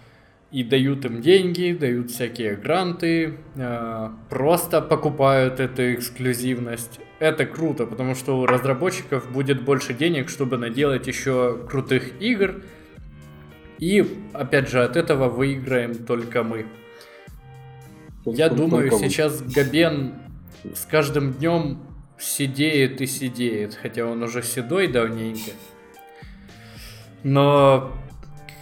И дают им деньги, дают всякие гранты, э, просто покупают эту эксклюзивность. Это круто, потому что у разработчиков будет больше денег, чтобы наделать еще крутых игр. И, опять же, от этого выиграем только мы. Я думаю, сейчас Габен с каждым днем сидеет и сидеет, хотя он уже седой давненько. Но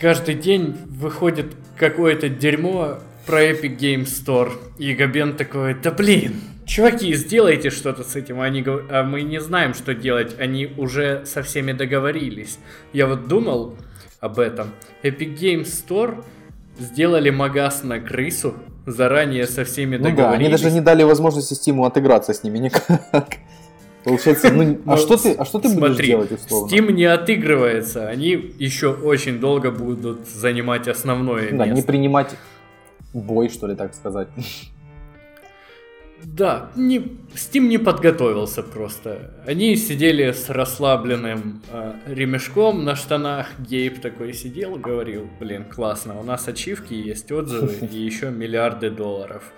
каждый день выходит какое-то дерьмо про Epic Game Store. И Габен такой, да блин, чуваки, сделайте что-то с этим. Они а мы не знаем, что делать. Они уже со всеми договорились. Я вот думал об этом. Epic Game Store сделали магаз на крысу, заранее со всеми ну договорились. Да, они даже не дали возможности Steam отыграться с ними никак. Получается, ну, а, что ты, а что ты смотри, будешь делать условно? Steam не отыгрывается, они еще очень долго будут занимать основное да, место. не принимать бой, что ли, так сказать. Да, не, Steam не подготовился просто. Они сидели с расслабленным э, ремешком на штанах. Гейб такой сидел, говорил, блин, классно, у нас ачивки, есть отзывы и еще миллиарды долларов.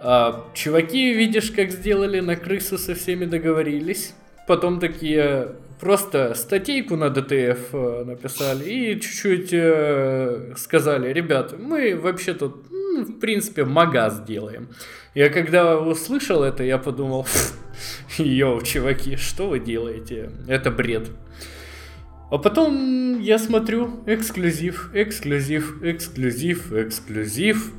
А, чуваки, видишь, как сделали на крысу со всеми договорились. Потом такие просто статейку на DTF э, написали и чуть-чуть э, сказали, ребят, мы вообще тут, в принципе, магаз делаем. Я когда услышал это, я подумал, yo, чуваки, что вы делаете? Это бред. А потом я смотрю, эксклюзив, эксклюзив, эксклюзив, эксклюзив.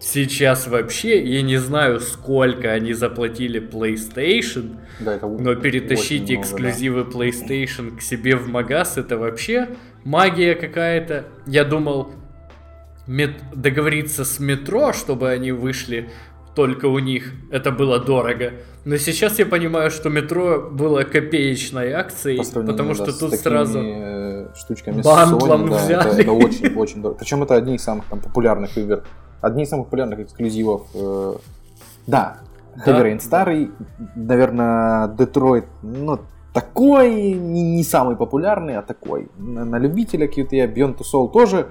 Сейчас вообще, я не знаю, сколько они заплатили PlayStation, да, это но перетащить много, эксклюзивы да. PlayStation к себе в магаз, это вообще магия какая-то. Я думал, мет... договориться с метро, чтобы они вышли только у них это было дорого. Но сейчас я понимаю, что метро было копеечной акцией, потому что да, тут сразу э, штучками бандлом Sony, взяли. Да, это, это очень, очень дорого. Причем это одни из самых там, популярных игр, одни из самых популярных эксклюзивов. Э, да, Heavy да. Rain старый, наверное, Детройт, ну, такой, не, не самый популярный, а такой. На, на любителя QTA, Beyond Two Soul тоже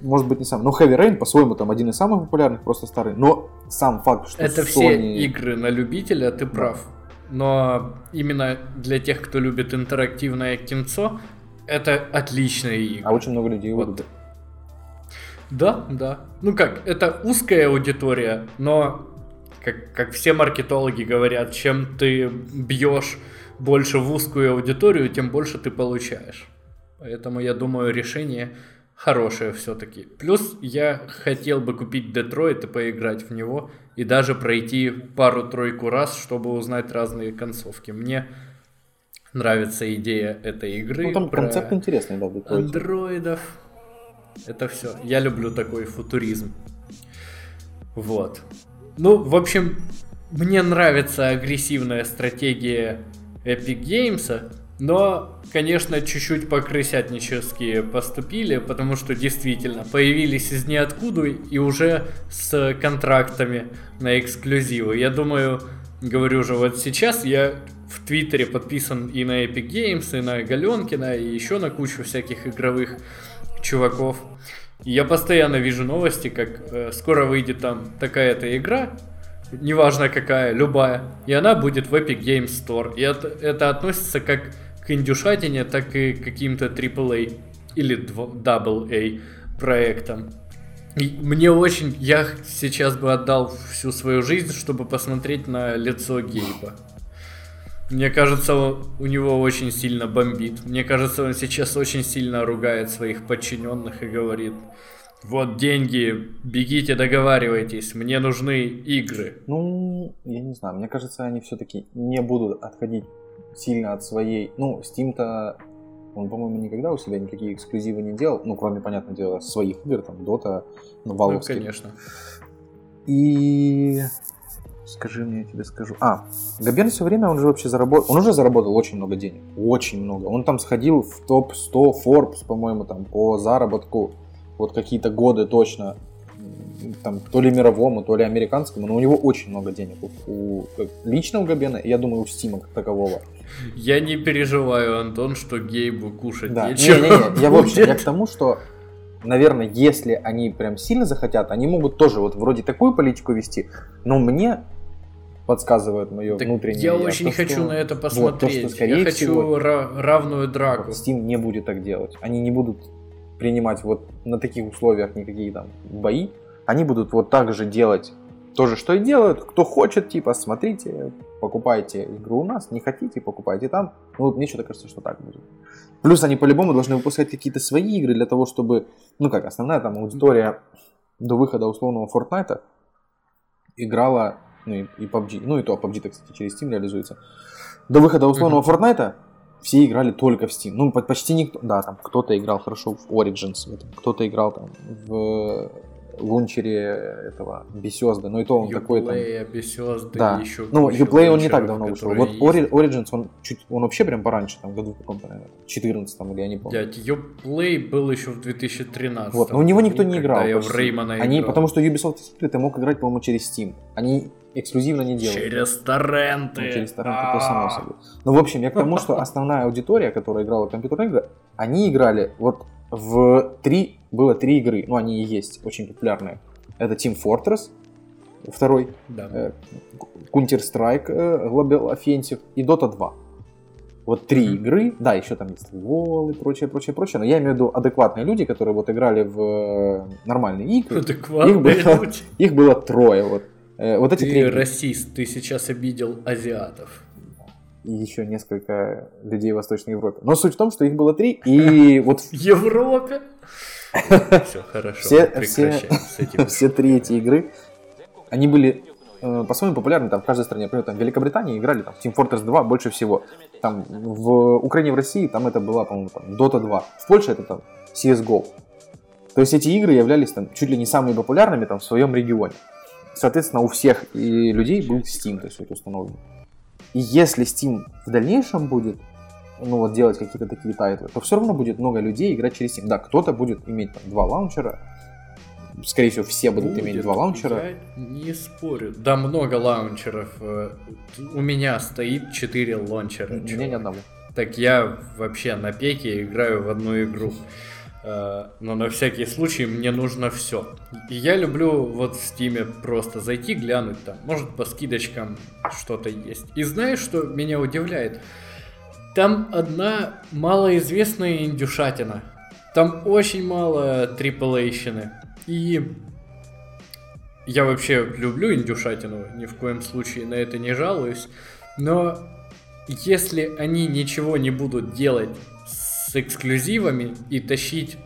может быть, не сам, но Heavy Rain, по-своему, там один из самых популярных, просто старый. Но сам факт, что Это Sony... все игры на любителя, ты прав. Но именно для тех, кто любит интерактивное кинцо, это отличные игры. А очень много людей вот. любят. Да, да. Ну как, это узкая аудитория, но как, как все маркетологи говорят, чем ты бьешь больше в узкую аудиторию, тем больше ты получаешь. Поэтому я думаю, решение хорошее все-таки. Плюс я хотел бы купить Детройт и поиграть в него, и даже пройти пару-тройку раз, чтобы узнать разные концовки. Мне нравится идея этой игры. Ну, там концепт интересный, да, Детройт. Андроидов. Это все. Я люблю такой футуризм. Вот. Ну, в общем, мне нравится агрессивная стратегия Epic Games, но, конечно, чуть-чуть покрысятнически поступили, потому что действительно появились из ниоткуда и уже с контрактами на эксклюзивы. Я думаю, говорю же, вот сейчас я в Твиттере подписан и на Epic Games, и на Галенкина, и еще на кучу всяких игровых чуваков. Я постоянно вижу новости, как э, скоро выйдет там такая-то игра, неважно какая, любая, и она будет в Epic Games Store. И это, это относится как к индюшатине, так и к каким-то AAA или AA проектам. Мне очень... Я сейчас бы отдал всю свою жизнь, чтобы посмотреть на лицо Гейба. Мне кажется, у него очень сильно бомбит. Мне кажется, он сейчас очень сильно ругает своих подчиненных и говорит, вот деньги, бегите, договаривайтесь, мне нужны игры. Ну, я не знаю, мне кажется, они все-таки не будут отходить сильно от своей... Ну, Steam-то, он, по-моему, никогда у себя никакие эксклюзивы не делал, ну, кроме, понятное дело, своих игр, там, Dota, ну, Valve. Ну, конечно. И Скажи мне, я тебе скажу. А, Габен все время, он же вообще заработал, он уже заработал очень много денег, очень много. Он там сходил в топ-100 Forbes, по-моему, там по заработку, вот какие-то годы точно, там то ли мировому, то ли американскому, но у него очень много денег. У, у лично у Габена, я думаю, у Стима как такового. Я не переживаю, Антон, что Гейбу кушать да. нечего. Не, не, не, я, в общем, я к тому, что наверное, если они прям сильно захотят, они могут тоже вот вроде такую политику вести, но мне подсказывает мое так внутреннее. Я, я очень то, хочу что... на это посмотреть. Вот, то, что, скорее я всего, хочу равную драку. Вот Steam не будет так делать. Они не будут принимать вот на таких условиях никакие там бои. Они будут вот так же делать то же, что и делают. Кто хочет, типа, смотрите, покупайте игру у нас, не хотите, покупайте там. Ну, вот мне что-то кажется, что так будет. Плюс они по-любому должны выпускать какие-то свои игры для того, чтобы, ну как, основная там аудитория до выхода условного Fortnite играла ну и, и PUBG, ну и то PUBG, кстати, через Steam реализуется. До выхода условного uh-huh. Fortnite все играли только в Steam. Ну, почти никто, да, там кто-то играл хорошо в Origins, кто-то играл там в лунчере этого Bethesda, но и то он такой там... Bethesda, да. еще Ну, Uplay он не так давно вышел. Вот есть. Origins, он чуть, он вообще прям пораньше, там, году в каком-то, наверное, 14 или я не помню. Дядь, Uplay был еще в 2013 Вот, но у него никто не играл. я в Реймона Они, играл. потому что Ubisoft ты мог играть, по-моему, через Steam. Они эксклюзивно не делают. Через торренты. Ну, через торренты, то само собой. Ну, в общем, я к тому, что основная аудитория, которая играла в компьютерные игры, они играли вот в три, было три игры, ну, они и есть, очень популярные. Это Team Fortress, второй, да. э, Counter-Strike э, Global Offensive и Dota 2. Вот три mm-hmm. игры, да, еще там есть Wall и прочее, прочее, прочее, но я имею в виду адекватные люди, которые вот играли в э, нормальные игры. Адекватные их было, люди. Их было трое, вот. Вот эти ты три... расист, ты сейчас обидел азиатов. И еще несколько людей в Восточной Европе. Но суть в том, что их было три, и вот... Европе? Все хорошо, все. Все три эти игры, они были э, по-своему популярны там в каждой стране. Например, там в Великобритании играли там Team Fortress 2 больше всего. Там в Украине, в России там это была, по-моему, там Dota 2. В Польше это там CSGO. То есть эти игры являлись там чуть ли не самыми популярными там в своем регионе. Соответственно, у всех и людей был Steam, то есть вот установлен. И если Steam в дальнейшем будет ну вот делать какие-то такие тайтлы, то все равно будет много людей играть через Steam. Да, кто-то будет иметь там два лаунчера, скорее всего, все будут будет, иметь два лаунчера. Я не спорю. Да, много лаунчеров. Э, у меня стоит 4 лаунчера. У меня ни одного. Так я вообще на пеке играю в одну игру. Э, но на всякий случай мне нужно все. И я люблю вот в Стиме просто зайти, глянуть там. Может по скидочкам что-то есть. И знаешь, что меня удивляет? Там одна малоизвестная индюшатина. Там очень мало триплейщины. И я вообще люблю индюшатину, ни в коем случае на это не жалуюсь. Но если они ничего не будут делать с эксклюзивами и тащить...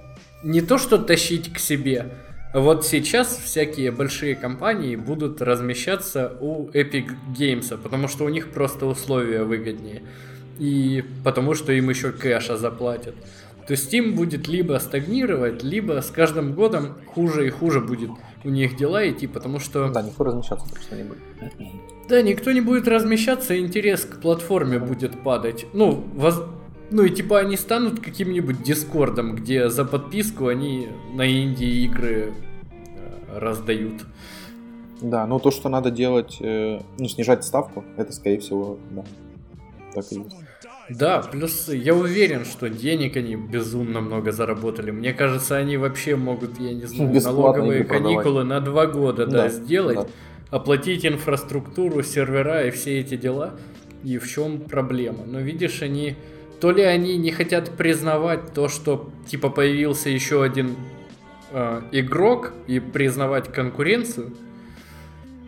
Не то, что тащить к себе, вот сейчас всякие большие компании будут размещаться у Epic Games, потому что у них просто условия выгоднее и потому что им еще кэша заплатят. То есть Steam будет либо стагнировать, либо с каждым годом хуже и хуже будет у них дела идти, потому что... Да, никто размещаться просто не будет. Да, никто не будет размещаться, интерес к платформе будет падать. Ну, воз... ну и типа они станут каким-нибудь дискордом, где за подписку они на инди игры э, раздают. Да, но то, что надо делать, э, ну, снижать ставку, это, скорее всего, да, так и есть. Да, плюс я уверен, что денег они безумно много заработали. Мне кажется, они вообще могут, я не знаю, налоговые каникулы на два года да, да, сделать, да. оплатить инфраструктуру, сервера и все эти дела. И в чем проблема? Но видишь, они то ли они не хотят признавать то, что типа появился еще один э, игрок и признавать конкуренцию,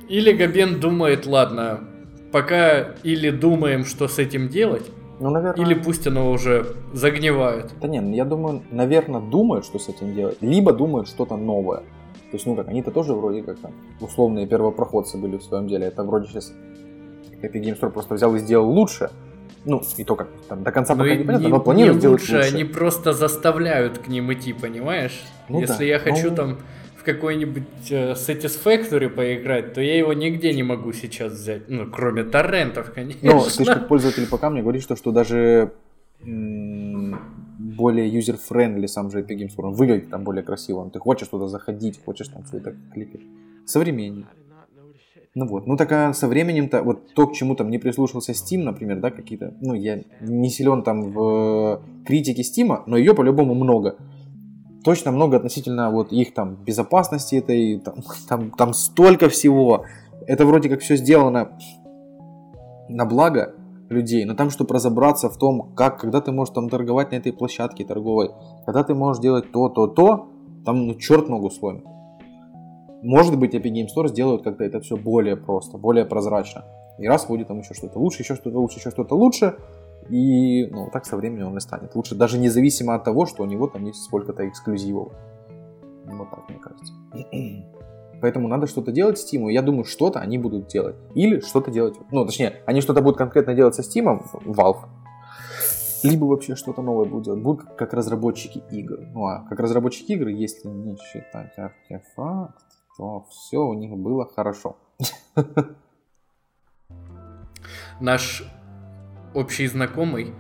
или Габен думает, ладно, пока или думаем, что с этим делать, ну, наверное... Или пусть оно уже загнивает. Да нет, я думаю, наверное, думают, что с этим делать, либо думают что-то новое. То есть, ну как, они-то тоже вроде как там условные первопроходцы были в своем деле. Это вроде сейчас Epic Games Store просто взял и сделал лучше. Ну, и то как там до конца ну, пока не понятно, но планируют сделать лучше. Они просто заставляют к ним идти, понимаешь? Ну, Если да, я хочу ну... там в какой-нибудь э, Satisfactory поиграть, то я его нигде не могу сейчас взять. Ну, кроме торрентов, конечно. Ну, ты как пользователь ПК мне говоришь, что, что даже более user-friendly сам же Epic Games он выглядит там более красиво. Ты хочешь туда заходить, хочешь там все это кликать. Современнее. Ну вот, ну такая со временем-то, вот то, к чему там не прислушался Steam, например, да, какие-то, ну я не силен там в критике Steam, но ее по-любому много. Точно много относительно вот их там безопасности этой, там, там, там столько всего. Это вроде как все сделано на благо людей, но там, чтобы разобраться в том, как, когда ты можешь там торговать на этой площадке торговой, когда ты можешь делать то, то, то, там, ну, черт ногу сломит. Может быть, Epic Games Store сделают как-то это все более просто, более прозрачно. И раз будет там еще что-то лучше, еще что-то лучше, еще что-то лучше. И ну, так со временем он и станет лучше. Даже независимо от того, что у него там есть сколько-то эксклюзивов. Вот так, мне кажется. Поэтому надо что-то делать с Steam. Я думаю, что-то они будут делать. Или что-то делать. Ну, точнее, они что-то будут конкретно делать со Steam, Valve. Либо вообще что-то новое будут делать. Будут как разработчики игр. Ну, а как разработчики игр, если не считать артефакт, то все у них было хорошо. Наш общий знакомый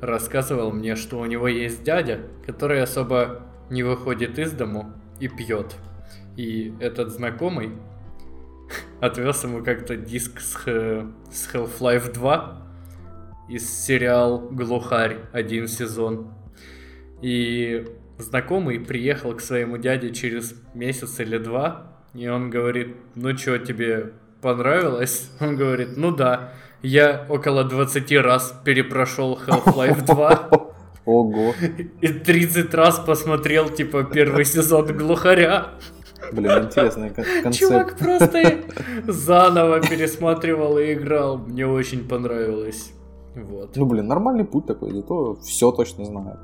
рассказывал мне, что у него есть дядя, который особо не выходит из дому и пьет. И этот знакомый отвез ему как-то диск с, с Half-Life 2 из сериал «Глухарь» один сезон. И знакомый приехал к своему дяде через месяц или два и он говорит, ну что, тебе понравилось? Он говорит, ну да, я около 20 раз перепрошел Half-Life 2. Ого. И 30 раз посмотрел, типа, первый сезон Глухаря. Блин, интересный концепт. Чувак просто заново пересматривал и играл. Мне очень понравилось. Вот. Ну, блин, нормальный путь такой, зато все точно знаю.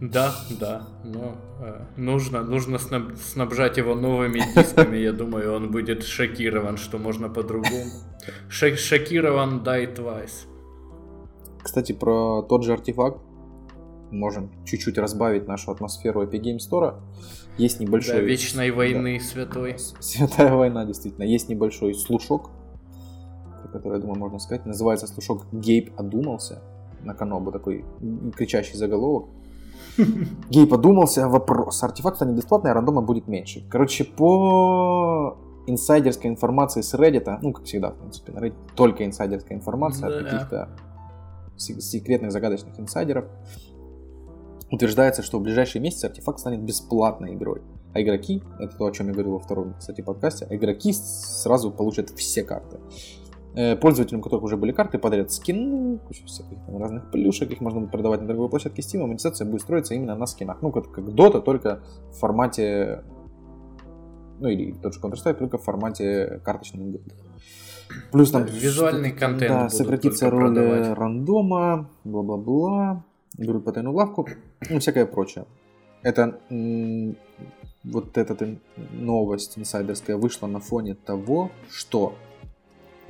Да, да, но э, нужно, нужно снаб, снабжать его новыми дисками, я думаю, он будет шокирован, что можно по-другому. Шокирован die twice. Кстати, про тот же артефакт можем чуть-чуть разбавить нашу атмосферу Epic Game Store. Есть небольшой... Да, вечной войны да, святой. Святая война, действительно. Есть небольшой слушок, который, я думаю, можно сказать. Называется слушок «Гейб одумался». На Канобу такой кричащий заголовок. Гей подумался, вопрос. Артефакт станет бесплатный, а рандома будет меньше. Короче, по инсайдерской информации с Reddit, ну, как всегда, в принципе, на Reddit только инсайдерская информация да. от каких-то секретных, загадочных инсайдеров, утверждается, что в ближайшие месяцы артефакт станет бесплатной игрой. А игроки, это то, о чем я говорил во втором, кстати, подкасте, а игроки сразу получат все карты. Э, пользователям, у которых уже были карты, подарят скины, кучу всяких там, разных плюшек, их можно будет продавать на торговой площадке Steam, а монетизация будет строиться именно на скинах. Ну, как, как Dota, только в формате, ну или тот же Counter-Strike, только в формате карточной игры. Плюс там... Визуальный контент Да, сократится роль продавать. рандома, бла-бла-бла, берут по тайну лавку, ну, всякое прочее. Это вот эта новость инсайдерская вышла на фоне того, что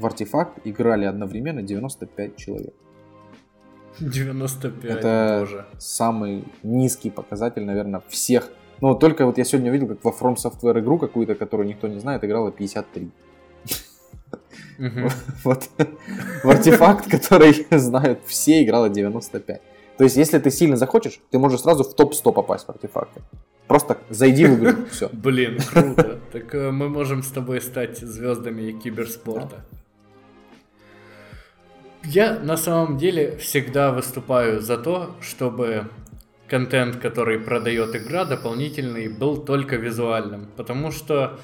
в артефакт играли одновременно 95 человек. 95 Это тоже. самый низкий показатель, наверное, всех. Ну, только вот я сегодня увидел, как во From Software игру какую-то, которую никто не знает, играло 53. Вот в артефакт, который знают все, играло 95. То есть, если ты сильно захочешь, ты можешь сразу в топ-100 попасть в артефакты. Просто зайди в игру, все. Блин, круто. Так э, мы можем с тобой стать звездами киберспорта. Я на самом деле всегда выступаю за то, чтобы контент, который продает игра, дополнительный, был только визуальным. Потому что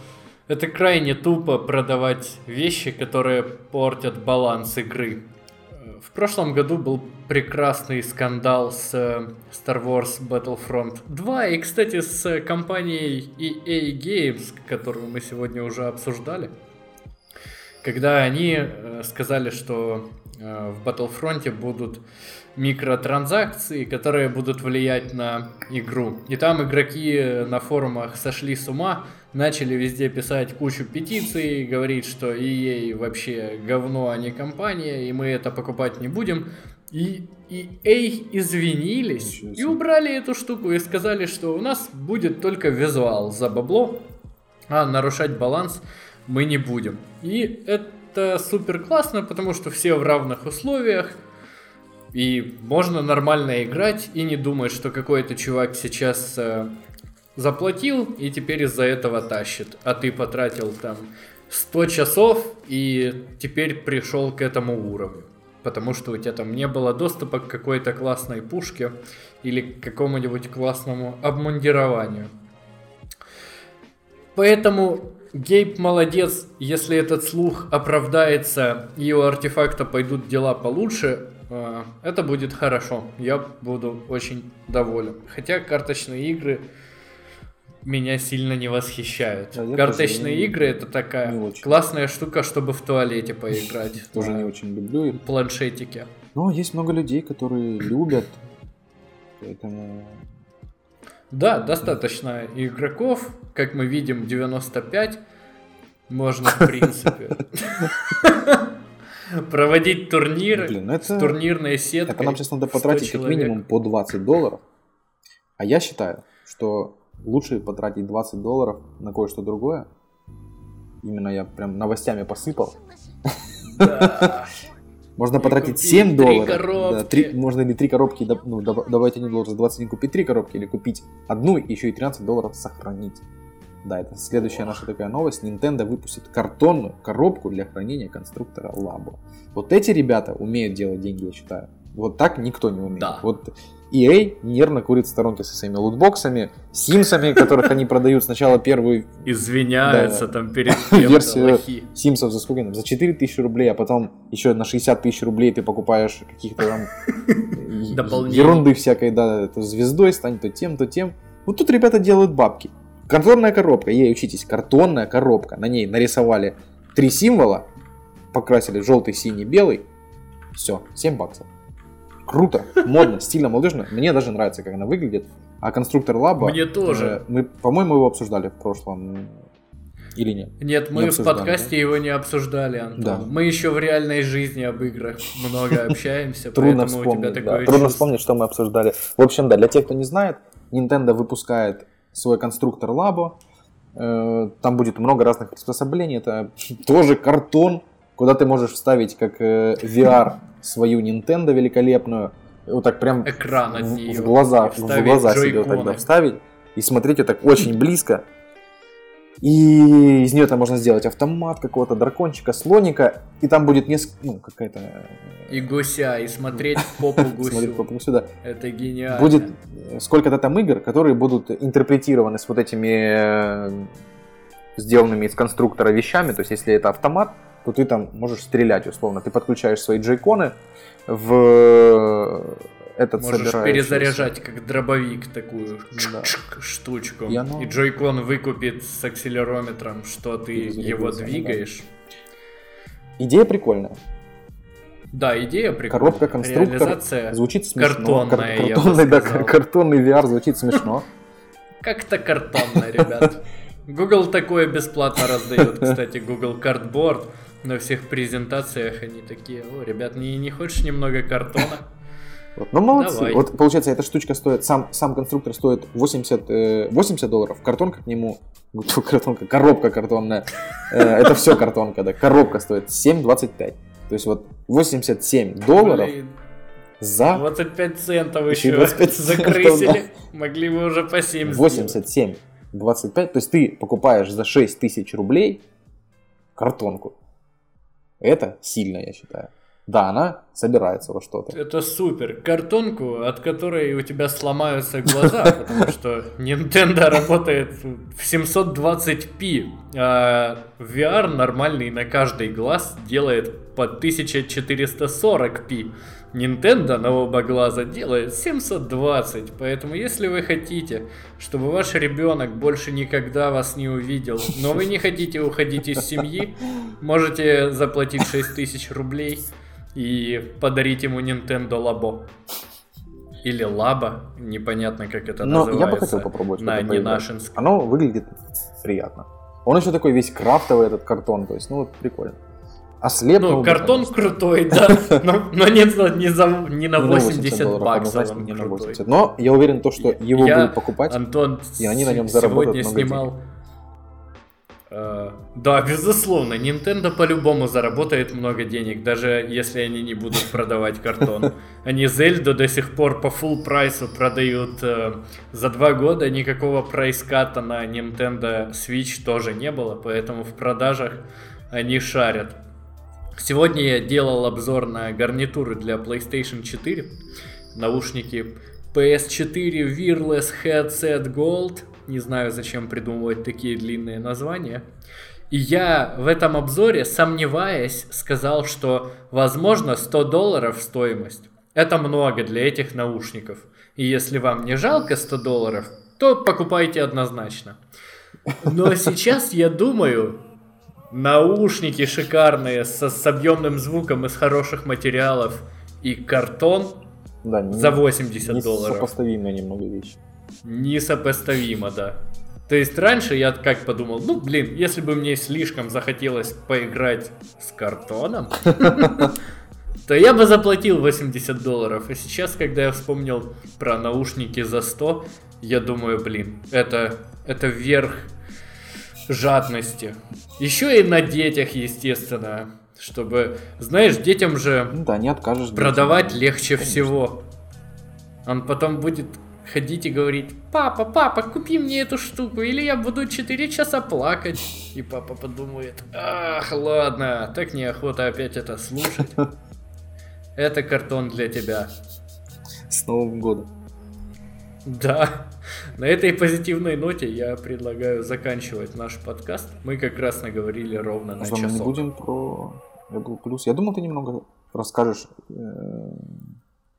это крайне тупо продавать вещи, которые портят баланс игры. в прошлом году был прекрасный скандал с э, Star Wars Battlefront 2 и, кстати, с компанией EA Games, которую мы сегодня уже обсуждали, когда они э, сказали, что в Battlefront будут микротранзакции, которые будут влиять на игру. И там игроки на форумах сошли с ума, начали везде писать кучу петиций, говорить, что EA вообще говно, а не компания, и мы это покупать не будем. И EA извинились и убрали эту штуку и сказали, что у нас будет только визуал за бабло, а нарушать баланс мы не будем. И это супер классно, потому что все в равных условиях, и можно нормально играть и не думать, что какой-то чувак сейчас э, заплатил и теперь из-за этого тащит, а ты потратил там 100 часов и теперь пришел к этому уровню. Потому что у тебя там не было доступа к какой-то классной пушке или к какому-нибудь классному обмундированию. Поэтому Гейб молодец, если этот слух оправдается и у артефакта пойдут дела получше, э, это будет хорошо. Я буду очень доволен. Хотя карточные игры меня сильно не восхищают. Да, Карточные тоже игры это такая классная штука, чтобы в туалете поиграть. Тоже не очень люблю. Планшетике. Ну, есть много людей, которые любят. Поэтому да, достаточно игроков, как мы видим, 95. Можно, в принципе, проводить турниры Блин, ну это... с турнирной сеткой. Это нам сейчас надо потратить как минимум по 20 долларов. А я считаю, что лучше потратить 20 долларов на кое-что другое. Именно я прям новостями посыпал. Да. Можно потратить 7 долларов. Да, 3, можно или 3 коробки, ну, давайте не за 21 купить 3 коробки, или купить одну, еще и 13 долларов сохранить. Да, это следующая наша такая новость. Nintendo выпустит картонную коробку для хранения конструктора Labo. Вот эти ребята умеют делать деньги, я считаю. Вот так никто не умеет. Да. Вот EA нервно курит в сторонке со своими лутбоксами, симсами, которых они продают сначала первую... Извиняются да, там перед версию симсов за сколько? За 4 тысячи рублей, а потом еще на 60 тысяч рублей ты покупаешь каких-то там ерунды всякой, да, то звездой стань, то тем, то тем. Вот тут ребята делают бабки. Картонная коробка, ей учитесь, картонная коробка. На ней нарисовали три символа, покрасили желтый, синий, белый. Все, 7 баксов круто, модно, стильно, молодежно. Мне даже нравится, как она выглядит. А конструктор лаба... Мне тоже. Мы, по-моему, его обсуждали в прошлом. Или нет? Нет, мы не в подкасте да? его не обсуждали, Антон. Да. Мы еще в реальной жизни об играх много общаемся, Трудно вспомнить, да. Трудно вспомнить, что мы обсуждали. В общем, да, для тех, кто не знает, Nintendo выпускает свой конструктор Labo. Э, там будет много разных приспособлений. Это тоже картон, куда ты можешь вставить как э, VR свою Nintendo великолепную, вот так прям Экран от нее, в глаза, в глаза себе вот тогда вставить и смотреть вот так очень близко. И из нее там можно сделать автомат какого-то, дракончика, слоника, и там будет несколько, ну, какая-то... Э, и гуся, и смотреть в попу гусю. Смотреть попу гусю, да. Это гениально. Будет сколько-то там игр, которые будут интерпретированы с вот этими э, сделанными из конструктора вещами, то есть если это автомат, то ты там можешь стрелять условно. Ты подключаешь свои джейконы в этот Можешь перезаряжать как дробовик такую да. штучку. И, оно... и джойкон выкупит с акселерометром, что ты его двигаешь. Да. Идея прикольная. Да, идея прикольная. Коробка конструктор звучит смешно. Картонная, Кар- картонный, да, картонный VR звучит смешно. Как-то картонно, ребят. Google такое бесплатно раздает, кстати, Google Cardboard на всех презентациях они такие, о, ребят, не, не хочешь немного картона? Вот, ну, молодцы. Давай. Вот, получается, эта штучка стоит, сам, сам конструктор стоит 80, э, 80 долларов, картонка к нему, картонка, коробка картонная, э, это все картонка, да, коробка стоит 7,25. То есть вот 87 долларов Блин. за... 25 центов еще, еще 25 закрысили, да. могли бы уже по 7 87, 25, то есть ты покупаешь за 6 тысяч рублей картонку. Это сильно, я считаю. Да, она собирается во что-то. Это супер. Картонку, от которой у тебя сломаются глаза, потому что Nintendo работает в 720p, а VR нормальный на каждый глаз делает под 1440p. Nintendo на оба глаза делает 720, поэтому если вы хотите, чтобы ваш ребенок больше никогда вас не увидел, но вы не хотите уходить из семьи, можете заплатить 6000 рублей и подарить ему Nintendo Labo. Или Лаба, непонятно как это Но называется. я бы хотел попробовать. На ненашинском. Оно выглядит приятно. Он еще такой весь крафтовый этот картон, то есть, ну, прикольно. А слепнул. Ну, картон бы, крутой, да, но, но не, не, за, не на 80 ну, баксов он крутой. Но я уверен, то, что его я, будут покупать, Антон, и они на нем заработают сегодня много снимал... денег. Uh, да, безусловно, Nintendo по-любому заработает много денег, даже если они не будут продавать картон. Они Зельду до сих пор по full прайсу продают uh, за два года, никакого прайската на Nintendo Switch тоже не было, поэтому в продажах они шарят. Сегодня я делал обзор на гарнитуры для PlayStation 4, наушники PS4 Wireless Headset Gold. Не знаю, зачем придумывать такие длинные названия. И я в этом обзоре, сомневаясь, сказал, что возможно 100 долларов стоимость. Это много для этих наушников. И если вам не жалко 100 долларов, то покупайте однозначно. Но сейчас я думаю, наушники шикарные со, с объемным звуком из хороших материалов и картон да, не, за 80 не долларов. Несопоставимая немного вещь. Несопоставимо, да. То есть раньше я как подумал, ну блин, если бы мне слишком захотелось поиграть с картоном, то я бы заплатил 80 долларов. И сейчас, когда я вспомнил про наушники за 100, я думаю, блин, это, это верх жадности. Еще и на детях, естественно. Чтобы, знаешь, детям же ну, да, не откажешь продавать детям. легче Конечно. всего. Он потом будет ходить и говорить, папа, папа, купи мне эту штуку, или я буду 4 часа плакать. И папа подумает, ах, ладно, так неохота опять это слушать. Это картон для тебя. С Новым годом. Да. На этой позитивной ноте я предлагаю заканчивать наш подкаст. Мы как раз наговорили ровно на часок. мы будем про Apple Plus. Я думал, ты немного расскажешь, э,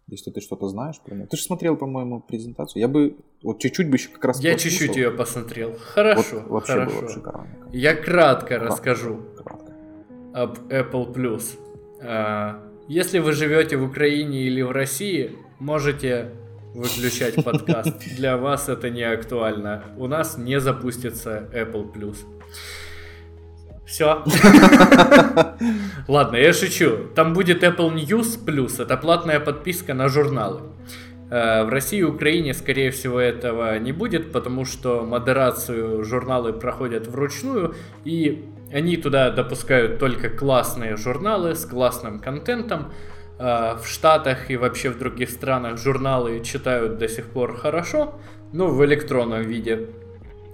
если ты что-то знаешь про. Ты же смотрел, по-моему, презентацию. Я бы вот чуть-чуть бы еще как раз Я чуть-чуть ее посмотрел. Хорошо. Вот, вообще хорошо. было шикарно. Я кратко, кратко расскажу кратко. об Apple Plus. А, если вы живете в Украине или в России, можете выключать подкаст. Для вас это не актуально. У нас не запустится Apple Plus. Все. Ладно, я шучу. Там будет Apple News Plus. Это платная подписка на журналы. Э, в России и Украине, скорее всего, этого не будет, потому что модерацию журналы проходят вручную, и они туда допускают только классные журналы с классным контентом, в Штатах и вообще в других странах журналы читают до сих пор хорошо, ну, в электронном виде.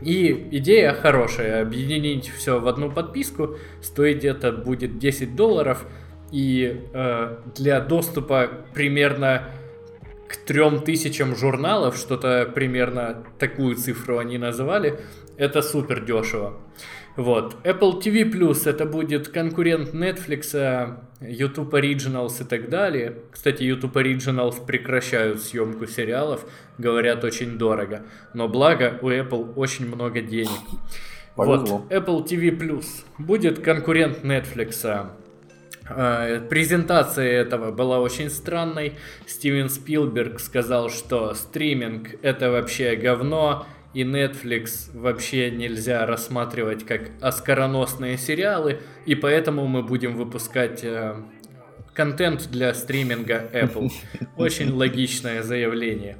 И идея хорошая, объединить все в одну подписку, стоить это будет 10 долларов, и э, для доступа примерно к 3000 журналов, что-то примерно такую цифру они называли, это супер дешево. Вот. Apple TV Plus это будет конкурент Netflix, YouTube Originals и так далее. Кстати, YouTube Originals прекращают съемку сериалов, говорят очень дорого. Но благо у Apple очень много денег. Повезло. Вот, Apple TV Plus будет конкурент Netflix. А, презентация этого была очень странной. Стивен Спилберг сказал, что стриминг это вообще говно, и Netflix вообще нельзя рассматривать как оскароносные сериалы, и поэтому мы будем выпускать э, контент для стриминга Apple. Очень логичное заявление.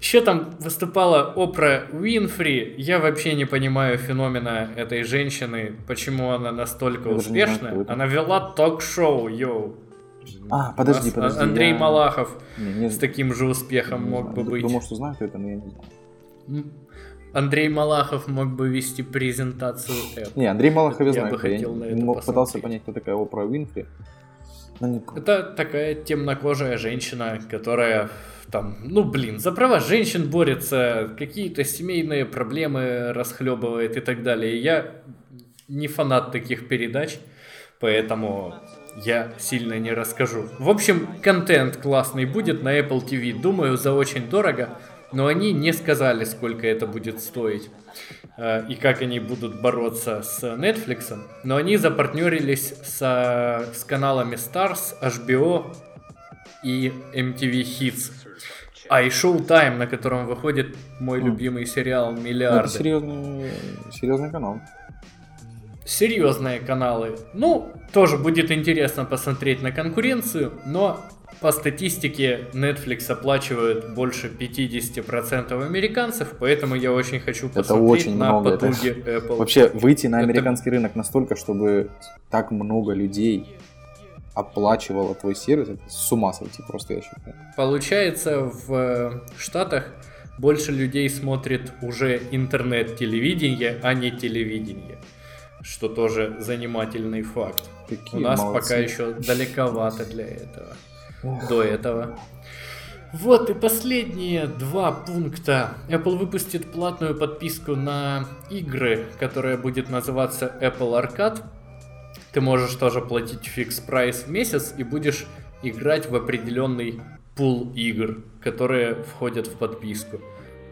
Еще там выступала Опра Уинфри. Я вообще не понимаю феномена этой женщины, почему она настолько успешна. Она вела ток-шоу, йоу. А, подожди, подожди. Андрей я... Малахов не, не... с таким же успехом не мог знаю. бы быть. Думал, что знаю, кто это, но я не знаю. Андрей Малахов мог бы вести презентацию Apple. Не, Андрей Малахов я знаю. Я бы хотел я на это мог, пытался понять, кто такая Опра Уинфри. Не... Это такая темнокожая женщина, которая там, ну блин, за права женщин борется, какие-то семейные проблемы расхлебывает и так далее. Я не фанат таких передач, поэтому я сильно не расскажу. В общем, контент классный будет на Apple TV, думаю, за очень дорого, но они не сказали, сколько это будет стоить э, и как они будут бороться с Netflix, но они запартнерились с, с каналами Stars, HBO и MTV Hits. А и Showtime, на котором выходит мой mm. любимый сериал «Миллиарды». Это серьезный, серьезный канал серьезные каналы. Ну, тоже будет интересно посмотреть на конкуренцию, но по статистике Netflix оплачивает больше 50% американцев, поэтому я очень хочу посмотреть очень на много. потуги это... Apple. Вообще выйти на американский это... рынок настолько, чтобы так много людей оплачивало твой сервис, это с ума сойти просто, я считаю. Получается, в э, Штатах больше людей смотрит уже интернет-телевидение, а не телевидение что тоже занимательный факт. Какие У нас молодцы. пока еще далековато для этого. До этого. Вот и последние два пункта. Apple выпустит платную подписку на игры, которая будет называться Apple Arcade. Ты можешь тоже платить фикс прайс в месяц и будешь играть в определенный пул игр, которые входят в подписку.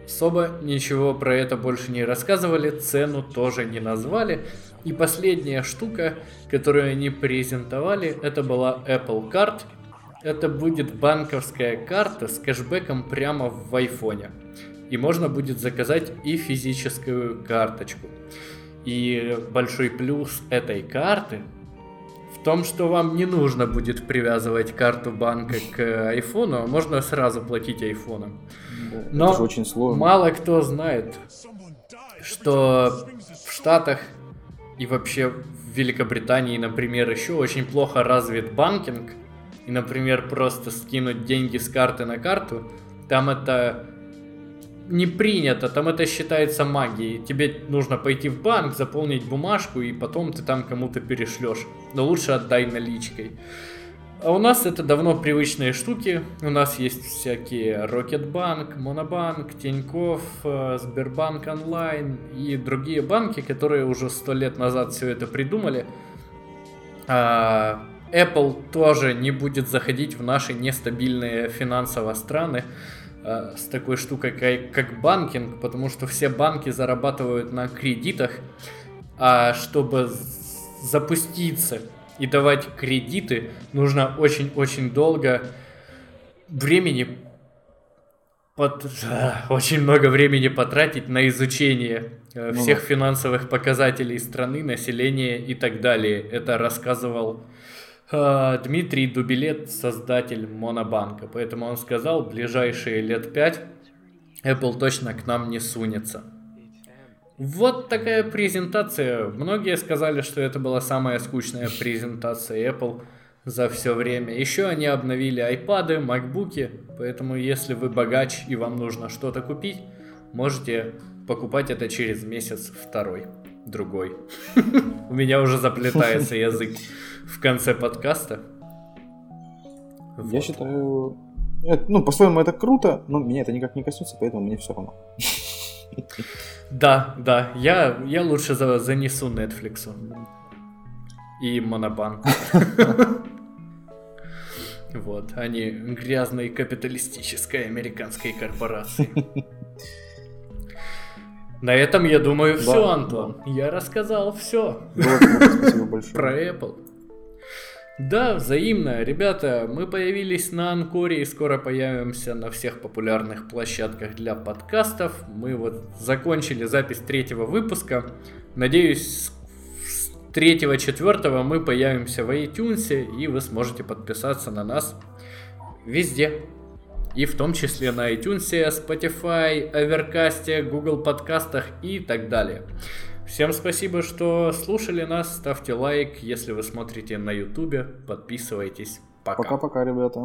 Особо ничего про это больше не рассказывали, цену тоже не назвали. И последняя штука, которую они презентовали, это была Apple Card. Это будет банковская карта с кэшбэком прямо в айфоне. И можно будет заказать и физическую карточку. И большой плюс этой карты в том, что вам не нужно будет привязывать карту банка к айфону, а можно сразу платить айфоном. Но это же очень сложно. мало кто знает, что в Штатах и вообще в Великобритании, например, еще очень плохо развит банкинг. И, например, просто скинуть деньги с карты на карту, там это не принято, там это считается магией. Тебе нужно пойти в банк, заполнить бумажку, и потом ты там кому-то перешлешь. Но лучше отдай наличкой. А у нас это давно привычные штуки. У нас есть всякие Рокетбанк, Монобанк, Тиньков, Сбербанк онлайн и другие банки, которые уже сто лет назад все это придумали. А Apple тоже не будет заходить в наши нестабильные финансово страны а, с такой штукой, как, как банкинг, потому что все банки зарабатывают на кредитах, а чтобы запуститься и давать кредиты нужно очень-очень долго времени под, очень много времени потратить на изучение э, ну, всех финансовых показателей страны, населения и так далее. Это рассказывал э, Дмитрий Дубилет, создатель Монобанка. Поэтому он сказал, ближайшие лет пять Apple точно к нам не сунется. Вот такая презентация. Многие сказали, что это была самая скучная презентация Apple за все время. Еще они обновили iPad, MacBook, поэтому если вы богач и вам нужно что-то купить, можете покупать это через месяц второй, другой. У меня уже заплетается язык в конце подкаста. Я считаю, ну, по-своему это круто, но меня это никак не коснется, поэтому мне все равно. Да, да, я, я лучше за, занесу Netflix и Монобанк. Вот, они грязной капиталистической американской корпорации. На этом, я думаю, все, Антон. Я рассказал все. Спасибо большое. Про Apple. Да, взаимно. Ребята, мы появились на Анкоре и скоро появимся на всех популярных площадках для подкастов. Мы вот закончили запись третьего выпуска. Надеюсь, с третьего-четвертого мы появимся в iTunes, и вы сможете подписаться на нас везде. И в том числе на iTunes, Spotify, Overcast, Google подкастах и так далее. Всем спасибо, что слушали нас. Ставьте лайк, если вы смотрите на ютубе. Подписывайтесь. Пока. Пока-пока, ребята.